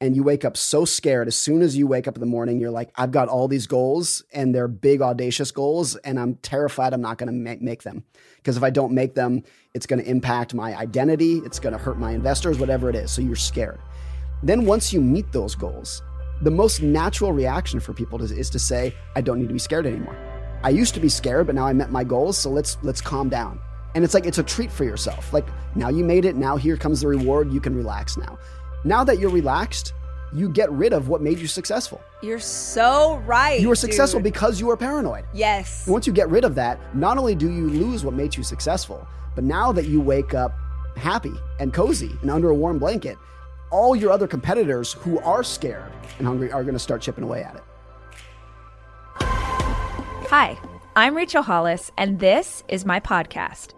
And you wake up so scared as soon as you wake up in the morning you're like i've got all these goals and they're big audacious goals and i'm terrified i'm not going to ma- make them. Because if i don't make them it's going to impact my identity it's going to hurt my investors whatever it is so you're scared. Then once you meet those goals the most natural reaction for people is, is to say i don't need to be scared anymore. I used to be scared but now i met my goals so let's let's calm down. And it's like it's a treat for yourself. Like now you made it now here comes the reward you can relax now now that you're relaxed, you get rid of what made you successful. You're so right. You were successful dude. because you were paranoid. Yes. Once you get rid of that, not only do you lose what made you successful, but now that you wake up happy and cozy and under a warm blanket, all your other competitors who are scared and hungry are going to start chipping away at it. Hi, I'm Rachel Hollis, and this is my podcast.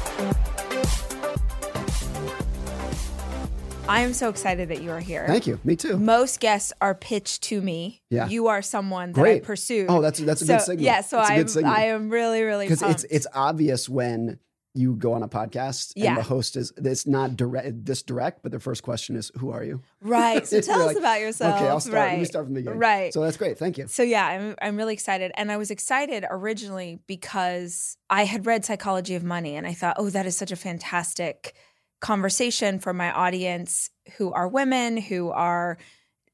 I am so excited that you are here. Thank you. Me too. Most guests are pitched to me. Yeah. You are someone that Great. I pursue. Oh, that's that's a so, good signal. Yeah, so That's a I'm. I am really, really because it's it's obvious when you go on a podcast and the host is it's not direct this direct, but the first question is who are you? right. So tell us like, about yourself. Okay, I'll start. Right. Let me start from the beginning. Right. So that's great. Thank you. So yeah, I'm I'm really excited, and I was excited originally because I had read Psychology of Money, and I thought, oh, that is such a fantastic conversation for my audience who are women, who are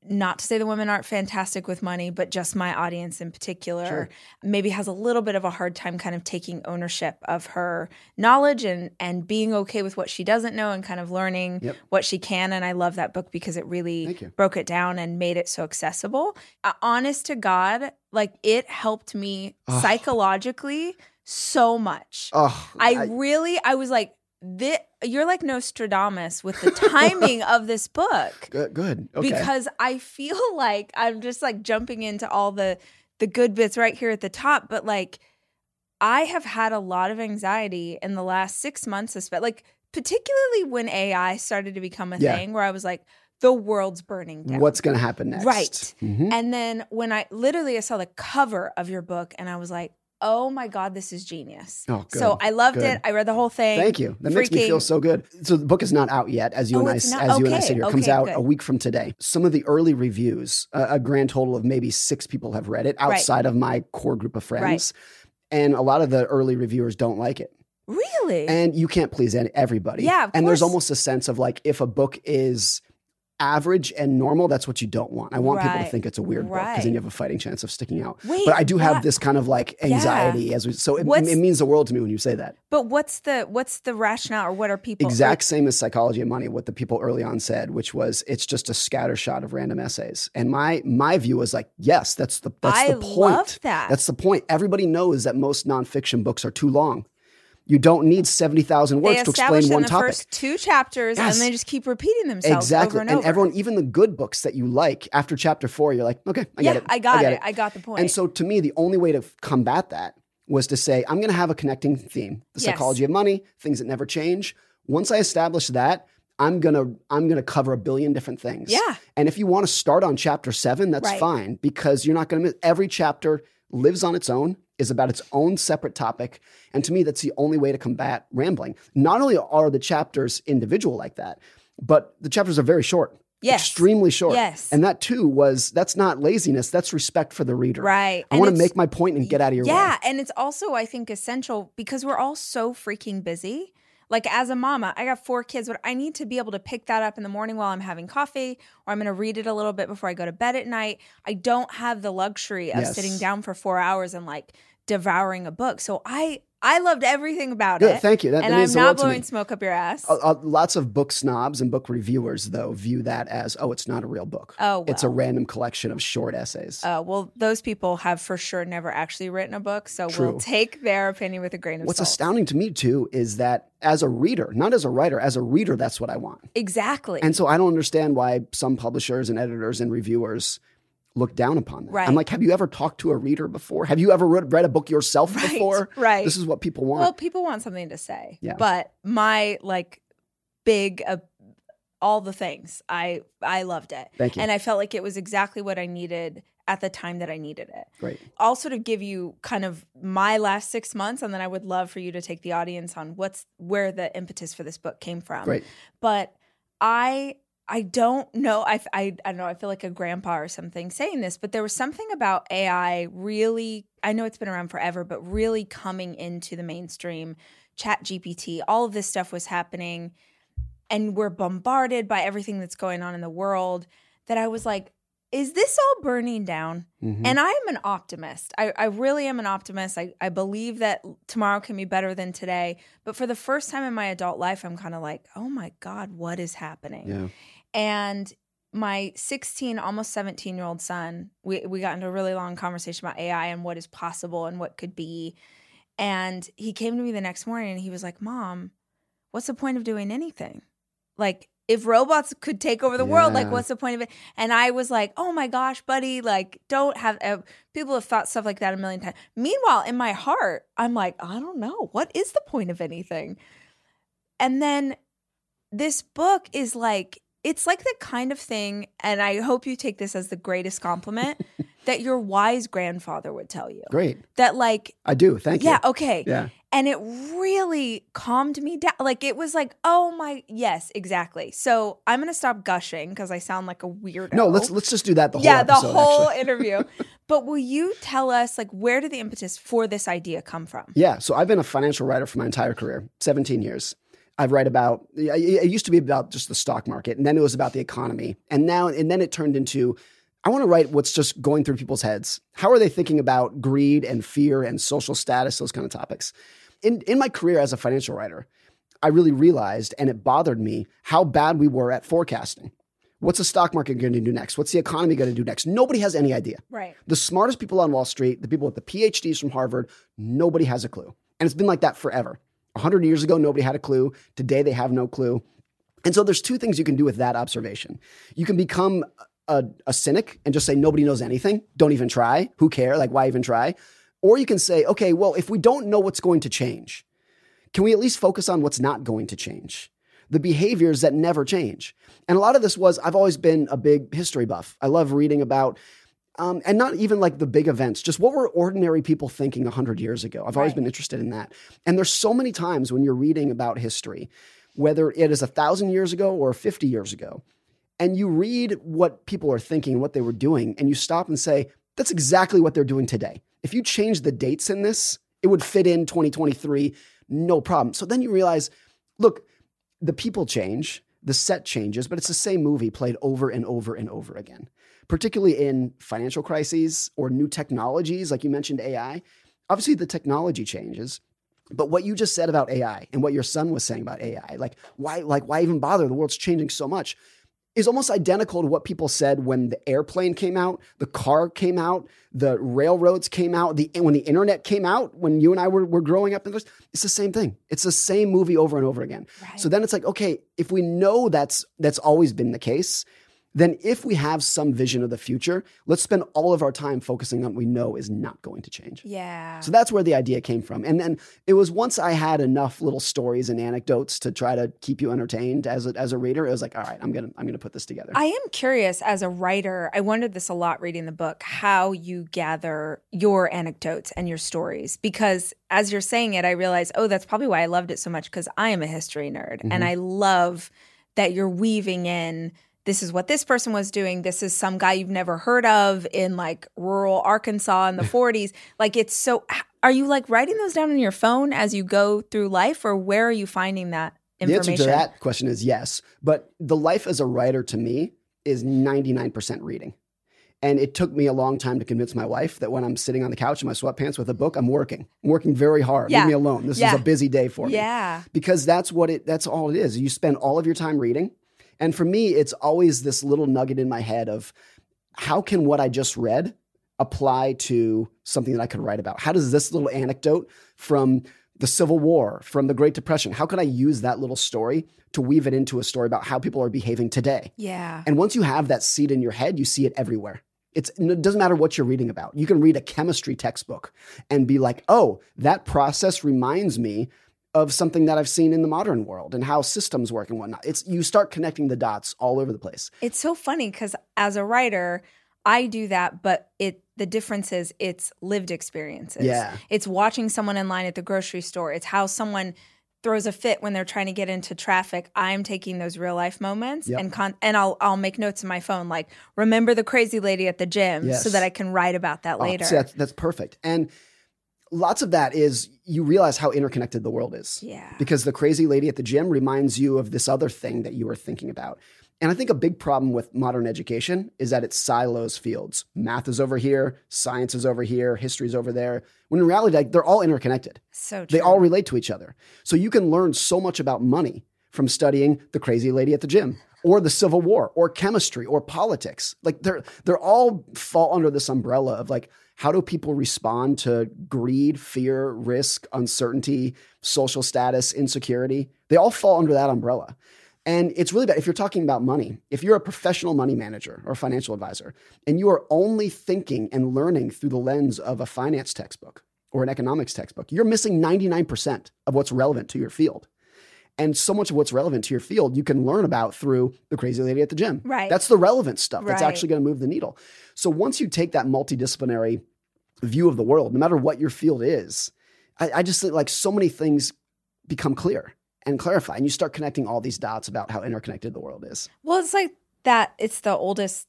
not to say the women aren't fantastic with money, but just my audience in particular Sure. maybe has a little bit of a hard time kind of taking ownership of her knowledge and and being okay with what she doesn't know and kind of learning Yep. what she can. And I love that book because it really broke it down and made it so accessible. Uh, honest to God, like it helped me Ugh. psychologically so much. Oh, I, really, I was like, this, you're like Nostradamus with the timing of this book good. Good. Okay. because I feel like I'm just like jumping into all the the good bits right here at the top, but like I have had a lot of anxiety in the last six months, espe- like particularly when AI started to become a Yeah. thing, where I was like, the world's burning down. What's going to happen next? Right. Mhm. And then when I literally I saw the cover of your book and I was like, oh my God, this is genius. Oh, good. So I loved Good. it. I read the whole thing. Thank you. That makes me feel so good. So the book is not out yet, as you Oh, and I it's as not? you and I Okay, sit here. It comes out good. a week from today. Some of the early reviews, uh, a grand total of maybe six people have read it outside of my core group of friends, and a lot of the early reviewers don't like it. Really? And you can't please everybody. Yeah, of and there's almost a sense of like if a book is average and normal, that's what you don't want. I want people to think it's a weird book because then you have a fighting chance of sticking out. Wait, but I do have what- this kind of like anxiety as we, so it, it means the world to me when you say that. But what's the what's the rationale or what are people Exact same as psychology of money, what the people early on said, which was it's just a scattershot of random essays. And my my view was like, yes, that's the that's I the point. love that. That's the point. Everybody knows that most nonfiction books are too long. You don't need seventy thousand words to explain in one the topic. first two chapters Yes. and they just keep repeating themselves Exactly. over and, over. everyone, even the good books that you like, after chapter four, you're like, okay, I yeah, get it. I got get it. I got the point. And so to me, the only way to combat that was to say, I'm going to have a connecting theme, the Yes. psychology of money, things that never change. Once I establish that, I'm going to I'm to cover a billion different things. Yeah. And if you want to start on chapter 7, that's Right. fine because you're not going to miss every chapter lives on its own is about its own separate topic and to me that's the only way to combat rambling not only are the chapters individual like that but the chapters are very short Yes. extremely short Yes. and that too was that's not laziness that's respect for the reader right. I want to make my point and get out of your yeah, way. Yeah. And it's also I think essential because we're all so freaking busy. Like as a mama, I got four kids, but I need to be able to pick that up in the morning while I'm having coffee, or I'm going to read it a little bit before I go to bed at night. I don't have the luxury of Yes. sitting down for four hours and like devouring a book. So I I loved everything about Good, it. thank you. That- that and means I'm not world to me. blowing smoke up your ass. Uh, uh, lots of book snobs and book reviewers, though, view that as, oh, it's not a real book. Oh, It's a random collection of short essays. Uh, well, those people have for sure never actually written a book, so True. we'll take their opinion with a grain of What's salt. What's astounding to me, too, is that as a reader, not as a writer, as a reader, that's what I want. Exactly. And so I don't understand why some publishers and editors and reviewers look down upon that. Right. I'm like, have you ever talked to a reader before? Have you ever read, read a book yourself Right, before? right. This is what people want. Well, people want something to say. Yeah. But my like big uh, all the things. I I loved it. Thank you. And I felt like it was exactly what I needed at the time that I needed it. Great. I'll sort of give you kind of my last 6 months and then I would love for you to take the audience on what's where the impetus for this book came from. Great. But I I don't know. I, I, I don't know. I feel like a grandpa or something saying this, but there was something about AI really, I know it's been around forever, but really coming into the mainstream. Chat GPT, all of this stuff was happening, and we're bombarded by everything that's going on in the world. That I was like, is this all burning down? Mhm. And I am an optimist. I, I really am an optimist. I, I believe that tomorrow can be better than today. But for the first time in my adult life, I'm kind of like, oh my God, what is happening? yeah. And my 16, almost 17 year old son, we, we got into a really long conversation about AI and what is possible and what could be. And he came to me the next morning and he was like, Mom, what's the point of doing anything? Like, if robots could take over the world, like, what's the point of it? And I was like, oh my gosh, buddy, like, don't have, uh, people have thought stuff like that a million times. Meanwhile, in my heart, I'm like, I don't know. What is the point of anything? And then this book is like it's like the kind of thing and i hope you take this as the greatest compliment that your wise grandfather would tell you Great. that like I do. Thank yeah you. Yeah. Okay Yeah. and it really calmed me down like it was like oh my yes exactly so i'm gonna stop gushing because i sound like a weirdo No, let's let's just do that the whole yeah the episode, whole actually. interview but will you tell us like where did the impetus for this idea come from Yeah. So I've been a financial writer for my entire career, 17 years. I write about, it used to be about just the stock market, and then it was about the economy. And now, and then it turned into, I want to write what's just going through people's heads. How are they thinking about greed and fear and social status, those kind of topics? In, in my career as a financial writer, I really realized, and it bothered me, how bad we were at forecasting. What's the stock market going to do next? What's the economy going to do next? Nobody has any idea. right The smartest people on Wall Street, the people with the PhDs from Harvard, nobody has a clue. And it's been like that forever. 100 years ago, nobody had a clue. Today, they have no clue. And so there's two things you can do with that observation. You can become a, a cynic and just say, nobody knows anything. Don't even try. Who care? Like, why even try? Or you can say, okay, well, if we don't know what's going to change, can we at least focus on what's not going to change? The behaviors that never change. And a lot of this was, I've always been a big history buff. I love reading about um, and not even like the big events, just what were ordinary people thinking 100 years ago? I've always been interested in that. And there's so many times when you're reading about history, whether it is a thousand years ago or 50 years ago, and you read what people are thinking and what they were doing, and you stop and say, that's exactly what they're doing today. If you change the dates in this, it would fit in 2023, no problem. So then you realize, look, the people change, the set changes, but it's the same movie played over and over and over again. Particularly in financial crises or new technologies, like you mentioned AI. Obviously, the technology changes, but what you just said about AI and what your son was saying about AI, like why, like why even bother? The world's changing so much is almost identical to what people said when the airplane came out, the car came out, the railroads came out, the when the internet came out, when you and I were, were growing up. It's the same thing. It's the same movie over and over again. Right. So then it's like, okay, if we know that's that's always been the case, then if we have some vision of the future, let's spend all of our time focusing on what we know is not going to change. Yeah. So that's where the idea came from. And then it was once I had enough little stories and anecdotes to try to keep you entertained as a, as a reader, it was like, all right, I'm going to I'm going to put this together. I am curious as a writer, I wondered this a lot reading the book, how you gather your anecdotes and your stories because as you're saying it, I realized, oh, that's probably why I loved it so much because I am a history nerd mm-hmm. and I love that you're weaving in this is what this person was doing. This is some guy you've never heard of in like rural Arkansas in the 40s. Like it's so are you like writing those down on your phone as you go through life or where are you finding that information? The answer to that question is yes. But the life as a writer to me is 99% reading. And it took me a long time to convince my wife that when I'm sitting on the couch in my sweatpants with a book, I'm working. I'm working very hard. Yeah. Leave me alone. This yeah. is a busy day for me. Yeah. Because that's what it that's all it is. You spend all of your time reading and for me, it's always this little nugget in my head of how can what I just read apply to something that I could write about? How does this little anecdote from the Civil War, from the Great Depression, how can I use that little story to weave it into a story about how people are behaving today? Yeah. And once you have that seed in your head, you see it everywhere. It's, it doesn't matter what you're reading about. You can read a chemistry textbook and be like, oh, that process reminds me of something that I've seen in the modern world and how systems work and whatnot. It's you start connecting the dots all over the place. It's so funny because as a writer, I do that, but it the difference is it's lived experiences. Yeah. It's watching someone in line at the grocery store. It's how someone throws a fit when they're trying to get into traffic. I'm taking those real life moments yep. and con- and I'll I'll make notes in my phone like remember the crazy lady at the gym yes. so that I can write about that oh, later. See, that's, that's perfect. And lots of that is you realize how interconnected the world is. Yeah. Because the crazy lady at the gym reminds you of this other thing that you were thinking about. And I think a big problem with modern education is that it silos fields. Math is over here, science is over here, history is over there. When in reality, like, they're all interconnected. So true. They all relate to each other. So you can learn so much about money from studying the crazy lady at the gym or the Civil War or chemistry or politics. Like they're they're all fall under this umbrella of like how do people respond to greed, fear, risk, uncertainty, social status, insecurity? They all fall under that umbrella. And it's really bad if you're talking about money. If you're a professional money manager or financial advisor and you are only thinking and learning through the lens of a finance textbook or an economics textbook, you're missing 99% of what's relevant to your field. And so much of what's relevant to your field you can learn about through the crazy lady at the gym. Right. That's the relevant stuff that's right. actually going to move the needle. So once you take that multidisciplinary view of the world, no matter what your field is, I, I just think like so many things become clear and clarify. And you start connecting all these dots about how interconnected the world is. Well, it's like that, it's the oldest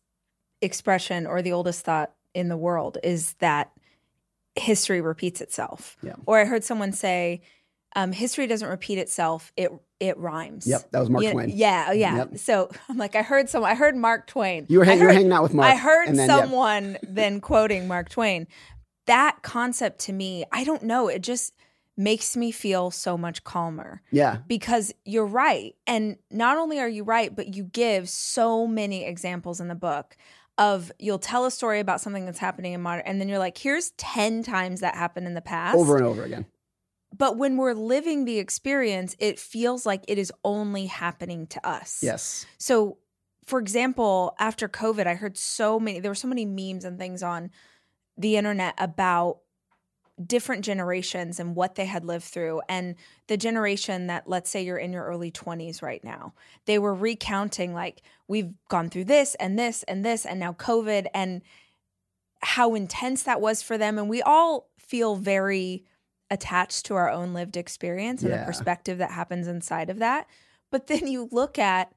expression or the oldest thought in the world is that history repeats itself. Yeah. Or I heard someone say, um, history doesn't repeat itself; it it rhymes. Yep, that was Mark you, Twain. Yeah, oh, yeah. Yep. So I'm like, I heard some. I heard Mark Twain. You were, hang, you were hanging out with Mark. I heard then, someone yep. then quoting Mark Twain. That concept to me, I don't know. It just makes me feel so much calmer. Yeah. Because you're right. And not only are you right, but you give so many examples in the book of you'll tell a story about something that's happening in modern and then you're like, here's 10 times that happened in the past. Over and over again. But when we're living the experience, it feels like it is only happening to us. Yes. So, for example, after COVID, I heard so many, there were so many memes and things on the internet about different generations and what they had lived through. And the generation that, let's say, you're in your early 20s right now, they were recounting, like, we've gone through this and this and this, and now COVID, and how intense that was for them. And we all feel very attached to our own lived experience and yeah. the perspective that happens inside of that. But then you look at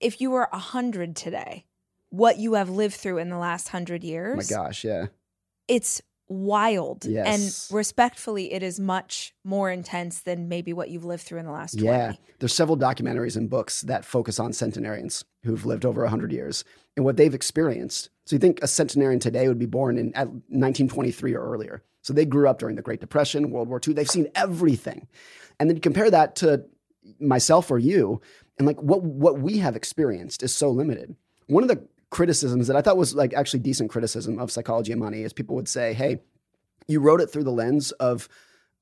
if you were 100 today, what you have lived through in the last 100 years. Oh my gosh, yeah. It's wild. Yes. And respectfully, it is much more intense than maybe what you've lived through in the last 20. Yeah. There's several documentaries and books that focus on centenarians who've lived over 100 years and what they've experienced. So you think a centenarian today would be born in at 1923 or earlier. So they grew up during the Great Depression, World War II. They've seen everything. And then you compare that to myself or you, and like what what we have experienced is so limited. One of the criticisms that I thought was like actually decent criticism of psychology and money is people would say, "Hey, you wrote it through the lens of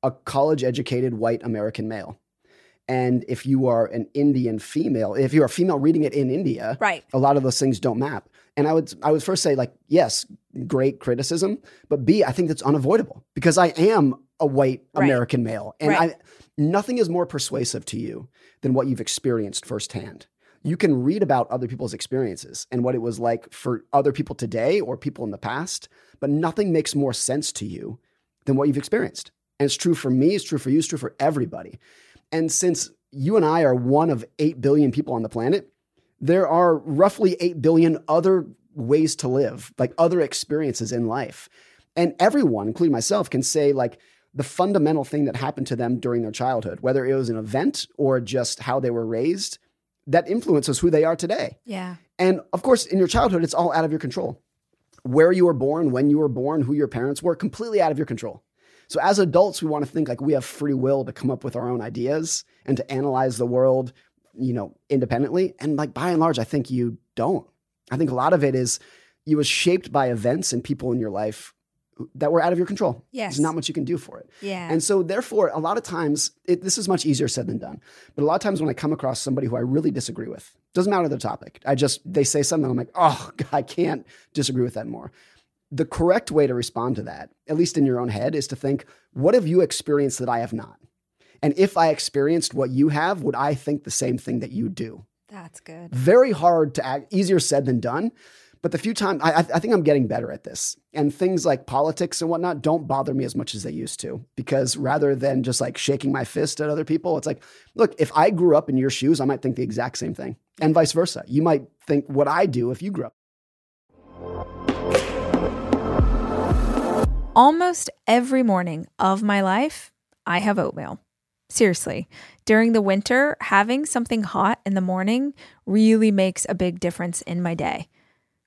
a college educated white American male." And if you are an Indian female, if you're a female reading it in India, Right. a lot of those things don't map. And I would I would first say like yes, great criticism, but B, I think that's unavoidable because I am a white Right. American male, and Right. I nothing is more persuasive to you than what you've experienced firsthand. You can read about other people's experiences and what it was like for other people today or people in the past, but nothing makes more sense to you than what you've experienced. And it's true for me, it's true for you, it's true for everybody. And since you and I are one of 8 billion people on the planet, there are roughly 8 billion other ways to live, like other experiences in life. And everyone, including myself, can say, like, the fundamental thing that happened to them during their childhood, whether it was an event or just how they were raised, that influences who they are today. Yeah. And of course, in your childhood, it's all out of your control. Where you were born, when you were born, who your parents were, completely out of your control. So as adults, we want to think like we have free will to come up with our own ideas and to analyze the world, you know, independently. And like by and large, I think you don't. I think a lot of it is you was shaped by events and people in your life that were out of your control. Yes. There's not much you can do for it. Yeah. And so, therefore, a lot of times, it, this is much easier said than done. But a lot of times, when I come across somebody who I really disagree with, doesn't matter the topic, I just, they say something, I'm like, oh, God, I can't disagree with that more. The correct way to respond to that, at least in your own head, is to think, what have you experienced that I have not? And if I experienced what you have, would I think the same thing that you do? That's good. very hard to act, easier said than done. But the few times, I, I think I'm getting better at this. And things like politics and whatnot don't bother me as much as they used to. Because rather than just like shaking my fist at other people, it's like, look, if I grew up in your shoes, I might think the exact same thing. And vice versa. You might think what I do if you grew up. Almost every morning of my life, I have oatmeal. Seriously, during the winter, having something hot in the morning really makes a big difference in my day.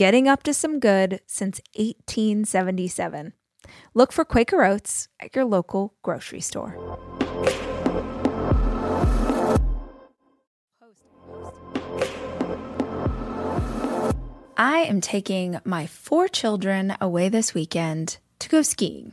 getting up to some good since 1877. Look for Quaker Oats at your local grocery store. I am taking my four children away this weekend to go skiing.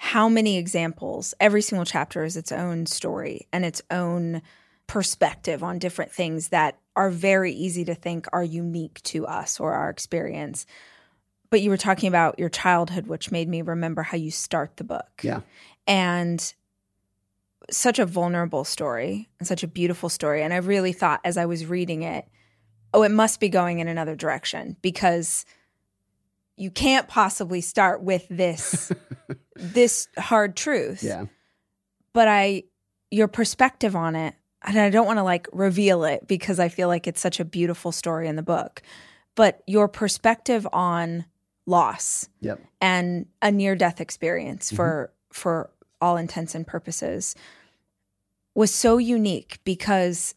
how many examples, every single chapter is its own story and its own perspective on different things that are very easy to think are unique to us or our experience. But you were talking about your childhood, which made me remember how you start the book. Yeah. And such a vulnerable story and such a beautiful story. And I really thought as I was reading it, oh, it must be going in another direction because you can't possibly start with this this hard truth. Yeah. But I your perspective on it, and I don't want to like reveal it because I feel like it's such a beautiful story in the book. But your perspective on loss Yep. and a near death experience Mm-hmm. for for all intents and purposes was so unique because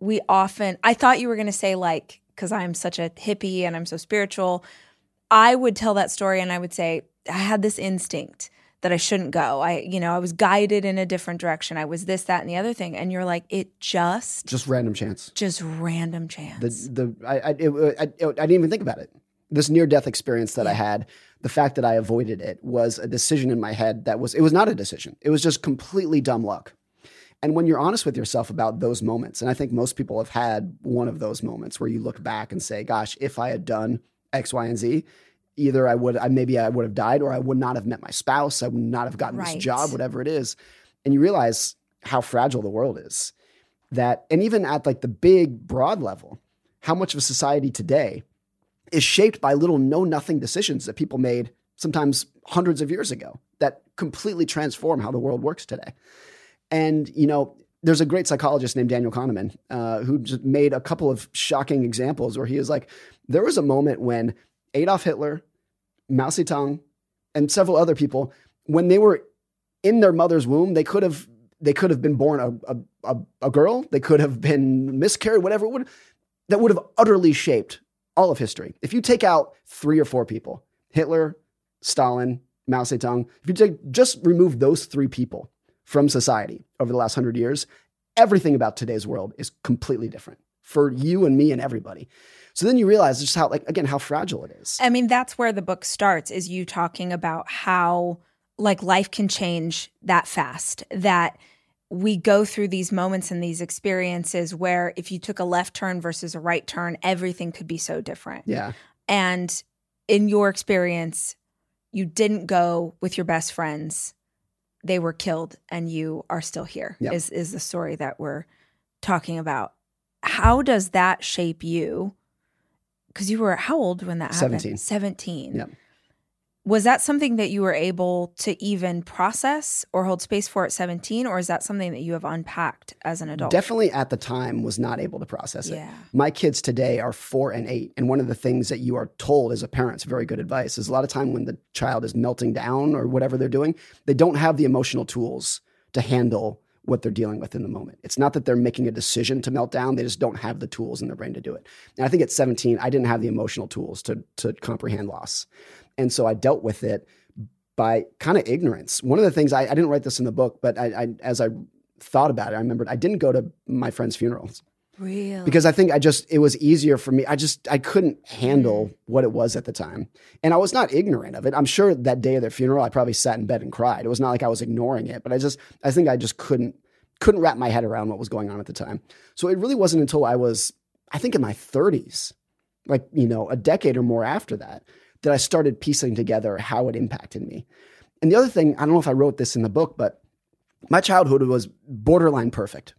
we often I thought you were going to say like cuz I'm such a hippie and I'm so spiritual I would tell that story and I would say I had this instinct that I shouldn't go. I you know, I was guided in a different direction. I was this that and the other thing and you're like it just Just random chance. just random chance. The the I I, it, uh, I, I didn't even think about it. This near death experience that I had, the fact that I avoided it was a decision in my head that was it was not a decision. It was just completely dumb luck. And when you're honest with yourself about those moments, and I think most people have had one of those moments where you look back and say, "Gosh, if I had done X, Y, and Z, either I would, I maybe I would have died, or I would not have met my spouse, I would not have gotten Right. this job, whatever it is." And you realize how fragile the world is. That, and even at like the big, broad level, how much of a society today is shaped by little know nothing decisions that people made sometimes hundreds of years ago that completely transform how the world works today. And, you know, there's a great psychologist named Daniel Kahneman uh, who made a couple of shocking examples where he was like, there was a moment when Adolf Hitler, Mao Zedong, and several other people, when they were in their mother's womb, they could have they could have been born a, a, a, a girl, they could have been miscarried, whatever would that would have utterly shaped all of history. If you take out three or four people, Hitler, Stalin, Mao Zedong, if you take, just remove those three people from society over the last hundred years, everything about today's world is completely different for you and me and everybody. So then you realize just how, like, again, how fragile it is. I mean, that's where the book starts is you talking about how like life can change that fast that we go through these moments and these experiences where if you took a left turn versus a right turn, everything could be so different. Yeah. And in your experience, you didn't go with your best friends. They were killed and you are still here. Yep. Is is the story that we're talking about. How does that shape you? Because you were how old when that happened? 17. 17. Yep. Was that something that you were able to even process or hold space for at 17? Or is that something that you have unpacked as an adult? Definitely at the time was not able to process it. Yeah. My kids today are four and eight. And one of the things that you are told as a parent, it's very good advice, is a lot of time when the child is melting down or whatever they're doing, they don't have the emotional tools to handle what they're dealing with in the moment. It's not that they're making a decision to melt down, they just don't have the tools in their brain to do it. And I think at 17, I didn't have the emotional tools to, to comprehend loss. And so I dealt with it by kind of ignorance. One of the things I, I didn't write this in the book, but I, I as I thought about it, I remembered I didn't go to my friends' funerals Really? because I think I just it was easier for me. I just I couldn't handle mm. what it was at the time, and I was not ignorant of it. I'm sure that day of their funeral, I probably sat in bed and cried. It was not like I was ignoring it, but I just I think I just couldn't couldn't wrap my head around what was going on at the time. So it really wasn't until I was I think in my 30s, like you know a decade or more after that, that I started piecing together how it impacted me. And the other thing, I don't know if I wrote this in the book, but my childhood was borderline perfect.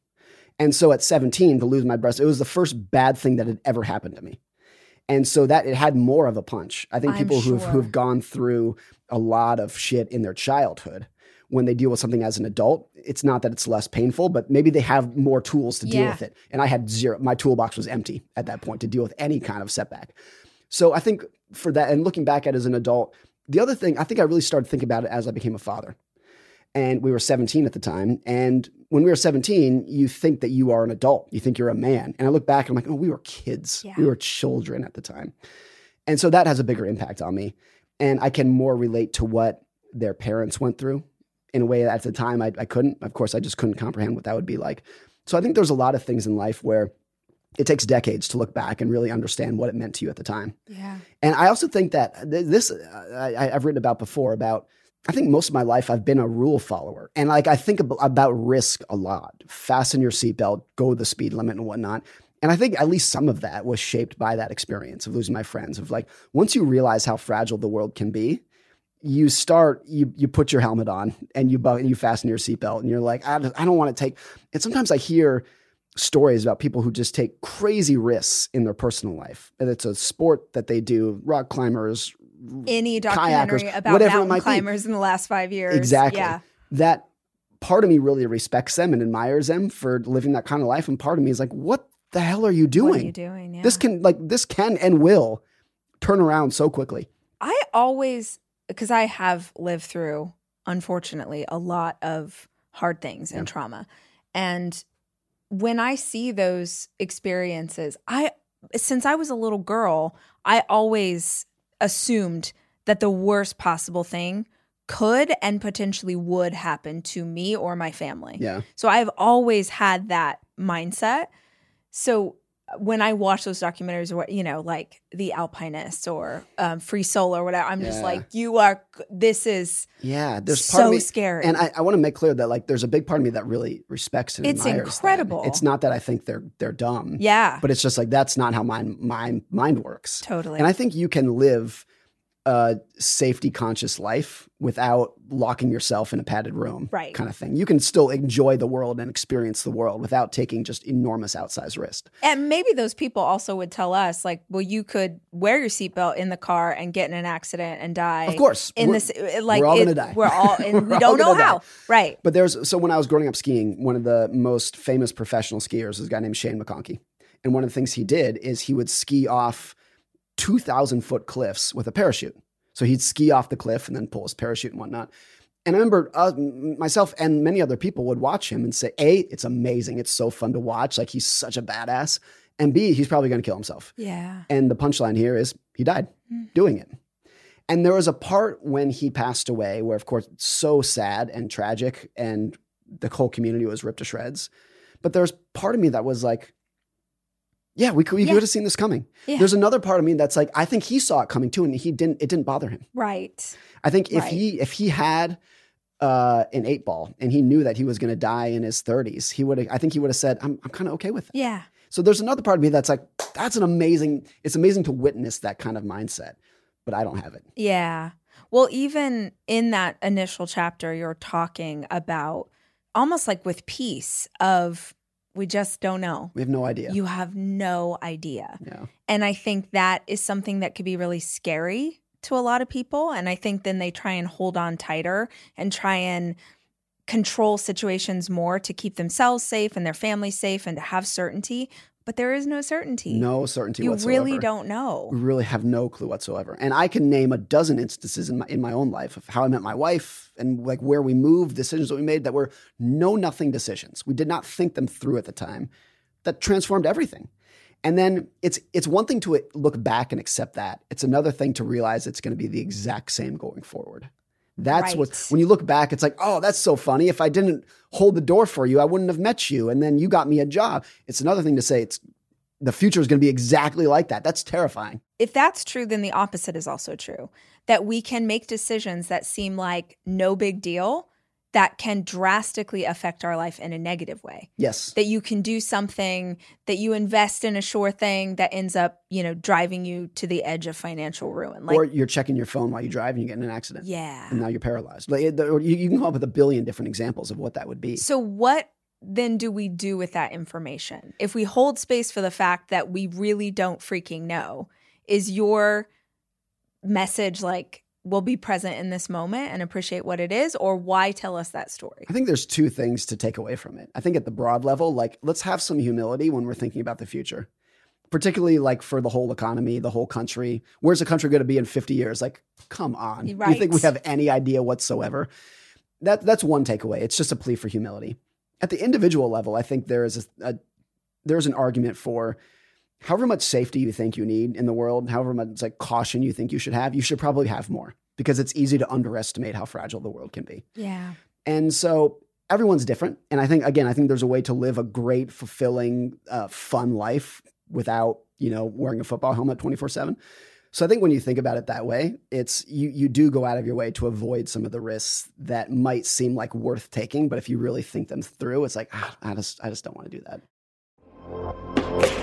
And so at 17, to lose my breast, it was the first bad thing that had ever happened to me. And so that it had more of a punch. I think I'm people who've, who've gone through a lot of shit in their childhood, when they deal with something as an adult, it's not that it's less painful, but maybe they have more tools to deal with it. And I had zero, my toolbox was empty at that point to deal with any kind of setback. So I think for that, and looking back at it as an adult, the other thing, I think I really started thinking about it as I became a father. And we were 17 at the time. And when we were 17, you think that you are an adult. You think you're a man. And I look back and I'm like, oh, we were kids. Yeah. We were children at the time. And so that has a bigger impact on me. And I can more relate to what their parents went through in a way that at the time I, I couldn't. Of course, I just couldn't comprehend what that would be like. So I think there's a lot of things in life where it takes decades to look back and really understand what it meant to you at the time. Yeah. And I also think that th- this uh, I, I've written about before about. I think most of my life I've been a rule follower, and like I think ab- about risk a lot. Fasten your seatbelt, go the speed limit, and whatnot. And I think at least some of that was shaped by that experience of losing my friends. Of like once you realize how fragile the world can be, you start you you put your helmet on and you bu- you fasten your seatbelt, and you're like, I don't, I don't want to take. And sometimes I hear stories about people who just take crazy risks in their personal life. And it's a sport that they do, rock climbers, Any documentary Kayakers, about whatever it mountain might be. climbers in the last five years. Exactly. Yeah. That part of me really respects them and admires them for living that kind of life. And part of me is like, what the hell are you doing? What are you doing? Yeah. This can like this can and will turn around so quickly. I always, because I have lived through, unfortunately, a lot of hard things and trauma. And when I see those experiences, I, since I was a little girl, I always assumed that the worst possible thing could and potentially would happen to me or my family. Yeah. So I've always had that mindset. So when I watch those documentaries or you know, like The Alpinist or um, Free Solo or whatever, I'm just like, you are, this is Yeah. There's part so of me scary. and I, I want to make clear that like there's a big part of me that really respects and It's incredible. It's not that I think they're they're dumb. yeah, But it's just like that's not how my my mind works. totally. And I think you can live a safety conscious life without locking yourself in a padded room, Right. Kind of thing. You can still enjoy the world and experience the world without taking just enormous outsized risk. and maybe those people also would tell us, like, well, you could wear your seatbelt in the car and get in an accident and die. Of course, In we're- this, like, we're all it- gonna die. We're all, and we don't know gonna die. how. Right. But there's so when I was growing up skiing, one of the most famous professional skiers is a guy named Shane McConkey. And one of the things he did is he would ski off 2,000 foot cliffs with a parachute. So he'd ski off the cliff and then pull his parachute and whatnot. And I remember uh, myself and many other people would watch him and say, A, it's amazing. It's so fun to watch. Like he's such a badass. And B, he's probably going to kill himself. Yeah. And the punchline here is he died doing it. And there was a part when he passed away where, of course, it's so sad and tragic, and the whole community was ripped to shreds. But there's part of me that was like, yeah, we could, we Yeah. could have seen this coming. Yeah. There's another part of me that's like, I think he saw it coming too, and he didn't. It didn't bother him. Right. I think if Right. he if he had uh, an eight ball and he knew that he was going to die in his 30s, he would. I think he would have said, "I'm I'm kind of okay with it." Yeah. So there's another part of me that's like, that's an amazing. It's amazing to witness that kind of mindset, but I don't have it. Yeah. Well, even in that initial chapter, you're talking about almost like with peace of we just don't know. We have no idea. You have no idea. yeah. And I think that is something that could be really scary to a lot of people. And I think then they try and hold on tighter and try and control situations more to keep themselves safe and their family safe and to have certainty. But there is no certainty. No certainty you whatsoever. really don't know. We really have no clue whatsoever. And I can name a dozen instances in my in my own life of how I met my wife and like where we moved, decisions that we made that were no nothing decisions. We did not think them through at the time. That transformed everything. And then it's it's one thing to look back and accept that. It's another thing to realize it's going to be the exact same going forward. That's what when you look back, it's like, oh, that's so funny. If I didn't hold the door for you, I wouldn't have met you. And then you got me a job. It's another thing to say it's the future is going to be exactly like that. That's terrifying. if that's true, then the opposite is also true. That we can make decisions that seem like no big deal that can drastically affect our life in a negative way. Yes. That you can do something that you invest in a sure thing that ends up, you know, driving you to the edge of financial ruin. Like, or you're checking your phone while you drive and you get in an accident. yeah. And now you're paralyzed. Like, you, you can come up with a billion different examples of what that would be. So, what then do we do with that information? If we hold space for the fact that we really don't freaking know, is your message like, we'll be present in this moment and appreciate what it is, or why tell us that story? I think there's two things to take away from it. I think at the broad level, like let's have some humility when we're thinking about the future, particularly like for the whole economy, the whole country. Where's the country going to be in 50 years? Like, come on. You think we have any idea whatsoever? that that's one takeaway. It's just a plea for humility. At the individual level, I think there is a, a there's an argument for however much safety you think you need in the world, however much like caution you think you should have, you should probably have more because it's easy to underestimate how fragile the world can be. Yeah. And so everyone's different. And I think, again, I think there's a way to live a great, fulfilling, uh, fun life without, you know, wearing a football helmet 24 seven. So I think when you think about it that way, it's you you do go out of your way to avoid some of the risks that might seem like worth taking, but if you really think them through, it's like ah, I just I just don't want to do that.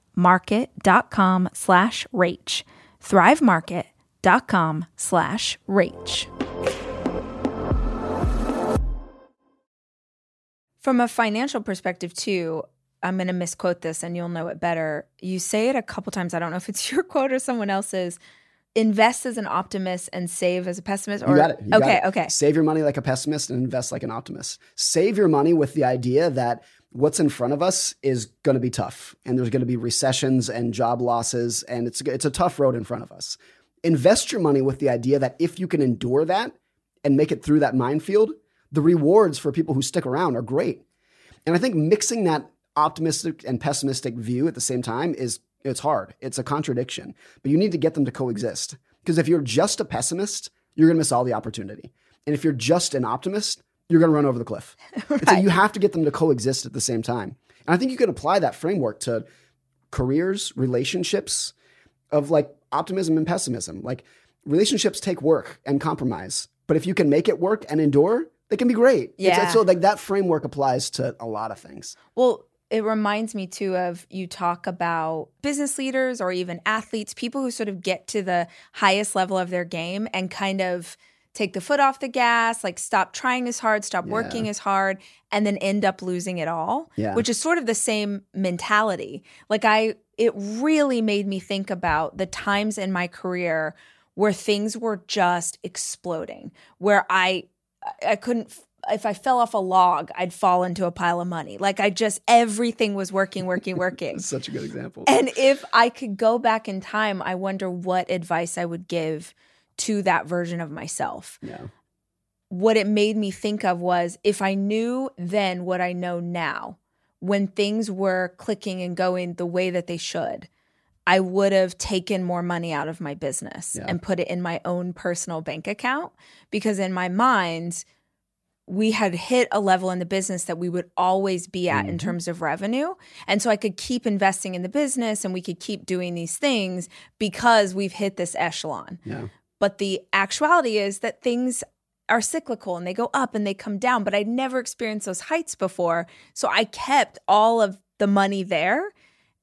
market.com slash rach. Thrivemarket.com slash rach. From a financial perspective, too, I'm going to misquote this and you'll know it better. You say it a couple times. I don't know if it's your quote or someone else's. Invest as an optimist and save as a pessimist. Or, you got it. You okay, got it. okay. Save your money like a pessimist and invest like an optimist. Save your money with the idea that what's in front of us is going to be tough and there's going to be recessions and job losses and it's it's a tough road in front of us. Invest your money with the idea that if you can endure that and make it through that minefield, the rewards for people who stick around are great. And I think mixing that optimistic and pessimistic view at the same time is it's hard. It's a contradiction, but you need to get them to coexist. Because if you're just a pessimist, you're going to miss all the opportunity. And if you're just an optimist, you're going to run over the cliff. right. So you have to get them to coexist at the same time. And I think you can apply that framework to careers, relationships of like optimism and pessimism. Like relationships take work and compromise, but if you can make it work and endure, they can be great. Yeah. It's, so like that framework applies to a lot of things. Well, it reminds me too of you talk about business leaders or even athletes, people who sort of get to the highest level of their game and kind of take the foot off the gas, like stop trying as hard, stop yeah. working as hard, and then end up losing it all. Yeah. Which is sort of the same mentality. Like I it really made me think about the times in my career where things were just exploding, where I I couldn't if I fell off a log, I'd fall into a pile of money. Like I just everything was working, working, working. Such a good example. And if I could go back in time, I wonder what advice I would give to that version of myself. Yeah. What it made me think of was if I knew then what I know now, when things were clicking and going the way that they should, I would have taken more money out of my business Yeah. and put it in my own personal bank account because in my mind, we had hit a level in the business that we would always be at in Mhm. terms of revenue. And so I could keep investing in the business and we could keep doing these things because we've hit this echelon. Yeah. But the actuality is that things are cyclical and they go up and they come down. But I'd never experienced those heights before. So I kept all of the money there.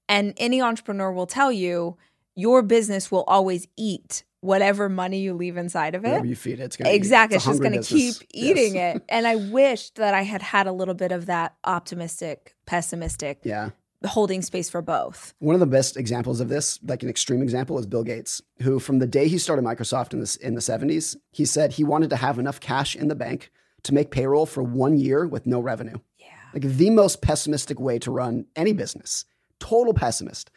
And any entrepreneur will tell you your business will always eat whatever money you leave inside of it. Whatever you feed it, it's gonna. Exactly. It's, a just going to keep eating Yes. it. And I wished that I had had a little bit of that optimistic, pessimistic, Yeah. Holding space for both. One of the best examples of this, like an extreme example, is Bill Gates, who from the day he started Microsoft in the in the 70s, he said he wanted to have enough cash in the bank to make payroll for one year with no revenue. Yeah. Like the most pessimistic way to run any business. Total pessimist.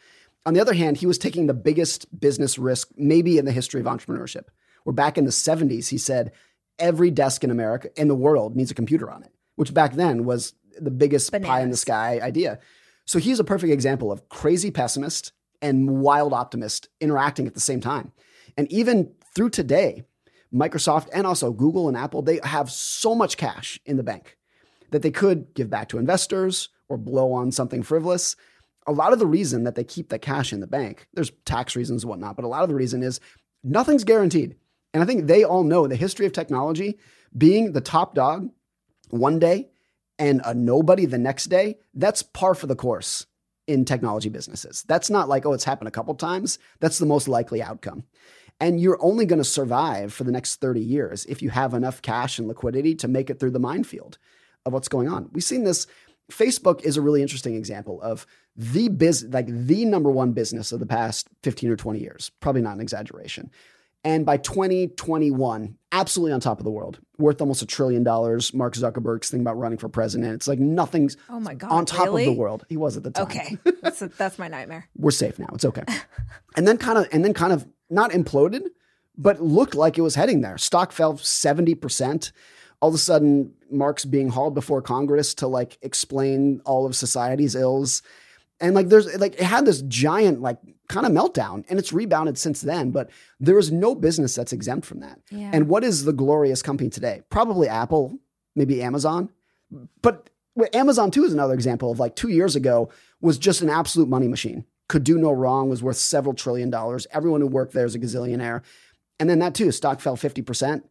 On the other hand, he was taking the biggest business risk maybe in the history of entrepreneurship. Where back in the 70s, he said every desk in America in the world needs a computer on it, which back then was the biggest pie in the sky idea. So he's a perfect example of crazy pessimist and wild optimist interacting at the same time. And even through today, Microsoft and also Google and Apple, they have so much cash in the bank that they could give back to investors or blow on something frivolous. A lot of the reason that they keep the cash in the bank, there's tax reasons and whatnot, but a lot of the reason is nothing's guaranteed. And I think they all know the history of technology being the top dog one day and a nobody the next day, that's par for the course in technology businesses. That's not like, oh, it's happened a couple times. That's the most likely outcome. And you're only going to survive for the next 30 years if you have enough cash and liquidity to make it through the minefield of what's going on. We've seen this. Facebook is a really interesting example of the biz, like the number one business of the past 15 or 20 years. Probably not an exaggeration. And by 2021, absolutely on top of the world, worth almost a trillion dollars. Mark Zuckerberg's thing about running for president. It's like nothing's Oh my God. on top really? of the world. He was at the time. Okay. that's, that's my nightmare. We're safe now. It's okay. and then kind of and then kind of not imploded, but looked like it was heading there. Stock fell 70%. All of a sudden, Mark's being hauled before Congress to like explain all of society's ills. And like there's like it had this giant like kind of meltdown and it's rebounded since then, but there is no business that's exempt from that. Yeah. And what is the glorious company today? Probably Apple, maybe Amazon. But Amazon too is another example of like two years ago was just an absolute money machine. Could do no wrong, was worth several trillion dollars. Everyone who worked there is a gazillionaire. And then that too, stock fell 50%,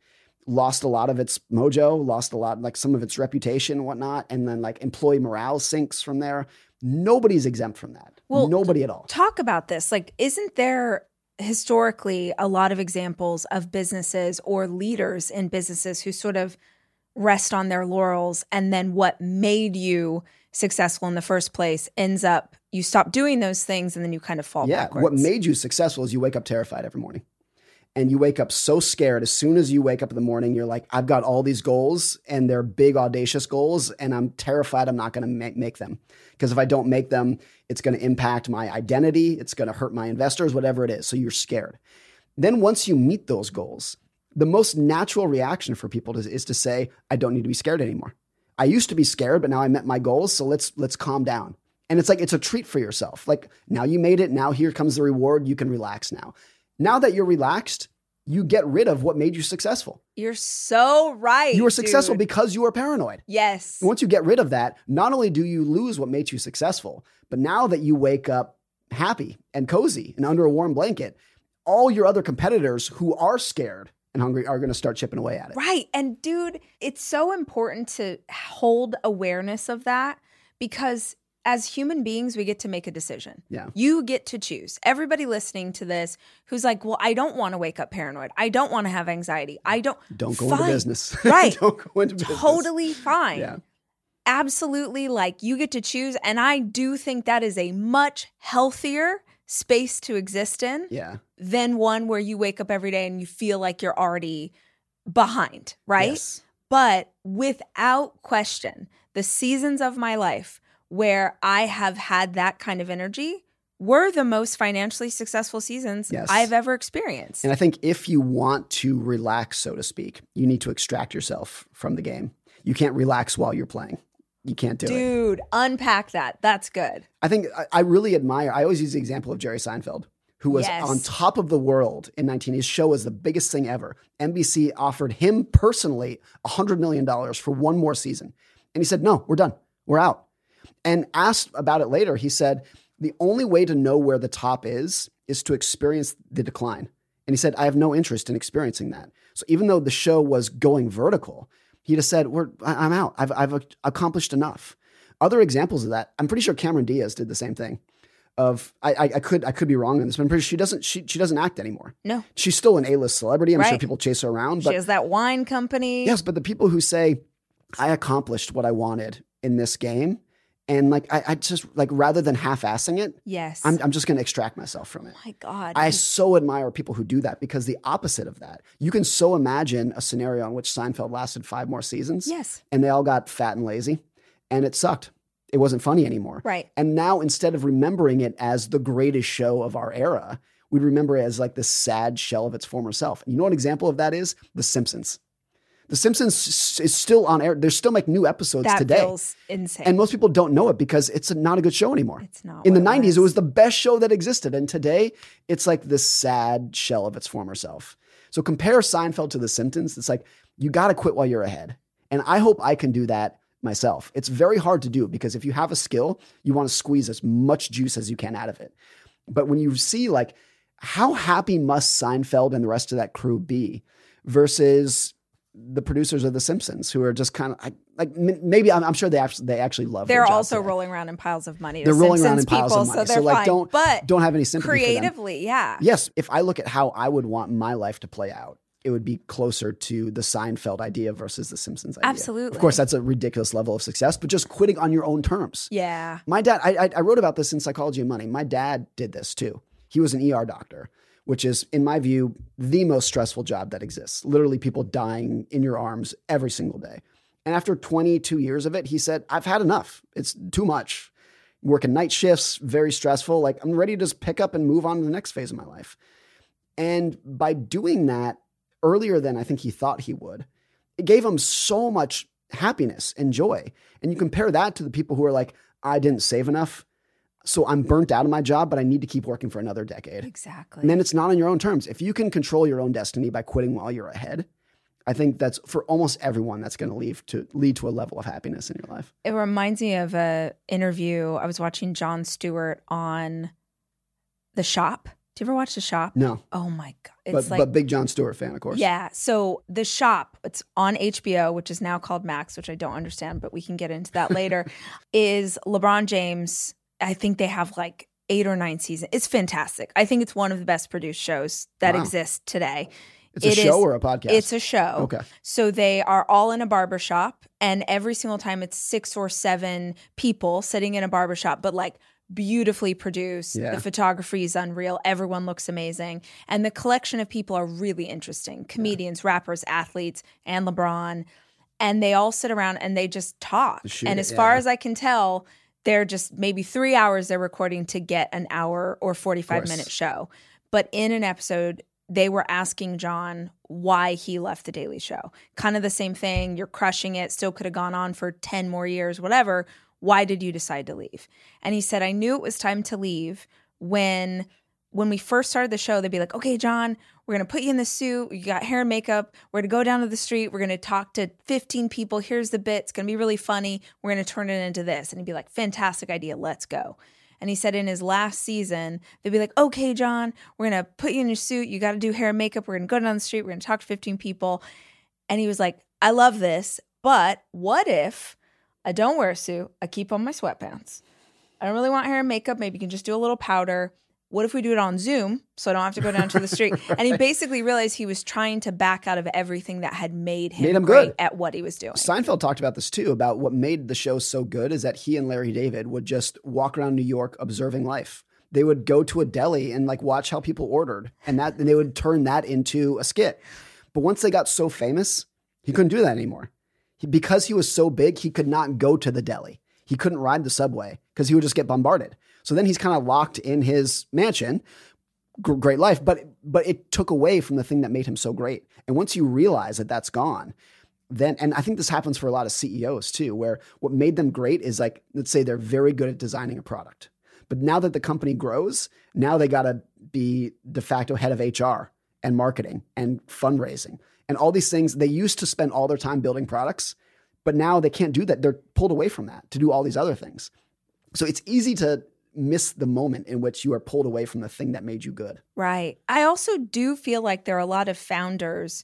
lost a lot of its mojo, lost a lot, like some of its reputation and whatnot. And then like employee morale sinks from there. Nobody's exempt from that. Well, Nobody at all. Talk about this. Like, isn't there historically a lot of examples of businesses or leaders in businesses who sort of rest on their laurels and then what made you successful in the first place ends up you stop doing those things and then you kind of fall Yeah. backwards. What made you successful is you wake up terrified every morning. And you wake up so scared. As soon as you wake up in the morning, you're like, I've got all these goals and they're big, audacious goals. And I'm terrified I'm not going to ma- make them. Because if I don't make them, it's going to impact my identity. It's going to hurt my investors, whatever it is. So you're scared. Then once you meet those goals, the most natural reaction for people is, is to say, I don't need to be scared anymore. I used to be scared, but now I met my goals. So let's let's calm down. And it's like it's a treat for yourself. Like now you made it. Now here comes the reward. You can relax now. Now that you're relaxed, you get rid of what made you successful. You're so right. You were successful dude. because you were paranoid. yes. And once you get rid of that, not only do you lose what made you successful, but now that you wake up happy and cozy and under a warm blanket, all your other competitors who are scared and hungry are going to start chipping away at it. Right. And dude, it's so important to hold awareness of that because as human beings, we get to make a decision. Yeah. You get to choose. Everybody listening to this who's like, well, I don't want to wake up paranoid. I don't want to have anxiety. I don't. Don't go into business. Right. Don't go into business. Totally fine. Yeah. Absolutely. Like you get to choose. And I do think that is a much healthier space to exist in Yeah. than one where you wake up every day and you feel like you're already behind, right? Yes. But without question, the seasons of my life where I have had that kind of energy were the most financially successful seasons Yes. I've ever experienced. And I think if you want to relax, so to speak, you need to extract yourself from the game. You can't relax while you're playing. You can't do it. Dude, unpack that. That's good. I think I, I really admire. I always use the example of Jerry Seinfeld, who was Yes. on top of the world in 19. His show was the biggest thing ever. NBC offered him personally $100 million for one more season. And he said, No, we're done. We're out. And asked about it later, he said, The only way to know where the top is is to experience the decline. And he said, I have no interest in experiencing that. So even though the show was going vertical, he just said, We're, I'm out. I've, I've accomplished enough. Other examples of that, I'm pretty sure Cameron Diaz did the same thing. Of I, I, I could I could be wrong on this, but I'm pretty sure she doesn't she she doesn't act anymore. No. She's still an A-list celebrity. I'm sure people chase her around. She But has that wine company. yes, but the people who say I accomplished what I wanted in this game, and like I, I just like rather than half-assing it, Yes. I'm I'm just going to extract myself from it. oh my God. I so admire people who do that because the opposite of that, you can so imagine a scenario in which Seinfeld lasted five more seasons, yes. and they all got fat and lazy, and it sucked. It wasn't funny anymore. Right. And now instead of remembering it as the greatest show of our era, we remember it as like the sad shell of its former self. And you know what example of that is? The Simpsons. The Simpsons is still on air. They're still making new episodes That today. feels insane. and most people don't know it because it's not a good show anymore. it's not. In the what 90s, it was the best show that existed. And today, it's like this sad shell of its former self. So compare Seinfeld to The Simpsons. It's like, you got to quit while you're ahead. And I hope I can do that myself. It's very hard to do because if you have a skill, you want to squeeze as much juice as you can out of it. But when you see, like, how happy must Seinfeld and the rest of that crew be versus the producers of The Simpsons, who are just kind of like, like maybe I'm, I'm sure they actually they actually love. They're also today. rolling around in piles of money. They're the rolling around in Simpsons piles people, of money. So they're So, like, fine. don't- but Don't have any sympathy for them. creatively, yeah. Yes, if I look at how I would want my life to play out, it would be closer to the Seinfeld idea versus the Simpsons idea. Absolutely. Of course, that's a ridiculous level of success, but just quitting on your own terms. Yeah. My dad, I, I wrote about this in Psychology of Money. My dad did this too. He was an ER doctor, which is, in my view, the most stressful job that exists. Literally, people dying in your arms every single day. And after 22 years of it, he said, I've had enough. It's too much. Working night shifts, very stressful. Like, I'm ready to just pick up and move on to the next phase of my life. And by doing that earlier than I think he thought he would, it gave him so much happiness and joy. And you compare that to the people who are like, I didn't save enough. So I'm burnt out of my job, but I need to keep working for another decade. Exactly. And then it's not on your own terms. If you can control your own destiny by quitting while you're ahead, I think that's for almost everyone that's going to lead to lead to a level of happiness in your life. it reminds me of a interview I was watching Jon Stewart on The Shop. Do you ever watch The Shop? No, Oh my god. It's but like but big Jon Stewart fan, of course. Yeah. So the shop, it's on HBO, which is now called Max, which I don't understand, but we can get into that later, is LeBron James. I think they have like eight or nine seasons. It's fantastic. I think it's one of the best produced shows that Wow. exist today. it's a it show is- or a podcast. It's a show. okay. So they are all in a barber shop, and every single time it's six or seven people sitting in a barber shop, but like beautifully produced. Yeah. The photography is unreal. Everyone looks amazing. And the collection of people are really interesting comedians, rappers, athletes, and LeBron. And they all sit around and they just talk. Shoot and it, as far as I can tell, they're just maybe three hours they're recording to get an hour or 45 minute show. But in an episode, they were asking John why he left The Daily Show. Kind of the same thing. You're crushing it, still could have gone on for 10 more years, whatever. Why did you decide to leave? And he said, I knew it was time to leave when when we first started the show, they'd be like, okay, John, we're going to put you in the suit. You got hair and makeup. We're going to go down to the street. We're going to talk to 15 people. Here's the bit. It's going to be really funny. We're going to turn it into this. And he'd be like, fantastic idea. Let's go. And he said in his last season, they'd be like, okay, John, we're going to put you in your suit. You got to do hair and makeup. We're going to go down the street. We're going to talk to 15 people. And he was like, I love this. But what if I don't wear a suit? I keep on my sweatpants. I don't really want hair and makeup. Maybe you can just do a little powder. What if we do it on Zoom so I don't have to go down to the street? And he basically realized he was trying to back out of everything that had made him, Made him great good. at what he was doing. Seinfeld talked about this too about what made the show so good is that he and Larry David would just walk around New York observing life. They would go to a deli and like watch how people ordered, and that and they would turn that into a skit. But once they got so famous, he couldn't do that anymore. He, because he was so big, he could not go to the deli. He couldn't ride the subway because he would just get bombarded. So then he's kind of locked in his mansion. Great life, but but it took away from the thing that made him so great. And once you realize that that's gone, then and I think this happens for a lot of CEOs too, where what made them great is like let's say they're very good at designing a product, but now that the company grows, now they got to be de facto head of HR and marketing and fundraising and all these things. They used to spend all their time building products, but now they can't do that. They're pulled away from that to do all these other things. So it's easy to miss the moment in which you are pulled away from the thing that made you good. Right. I also do feel like there are a lot of founders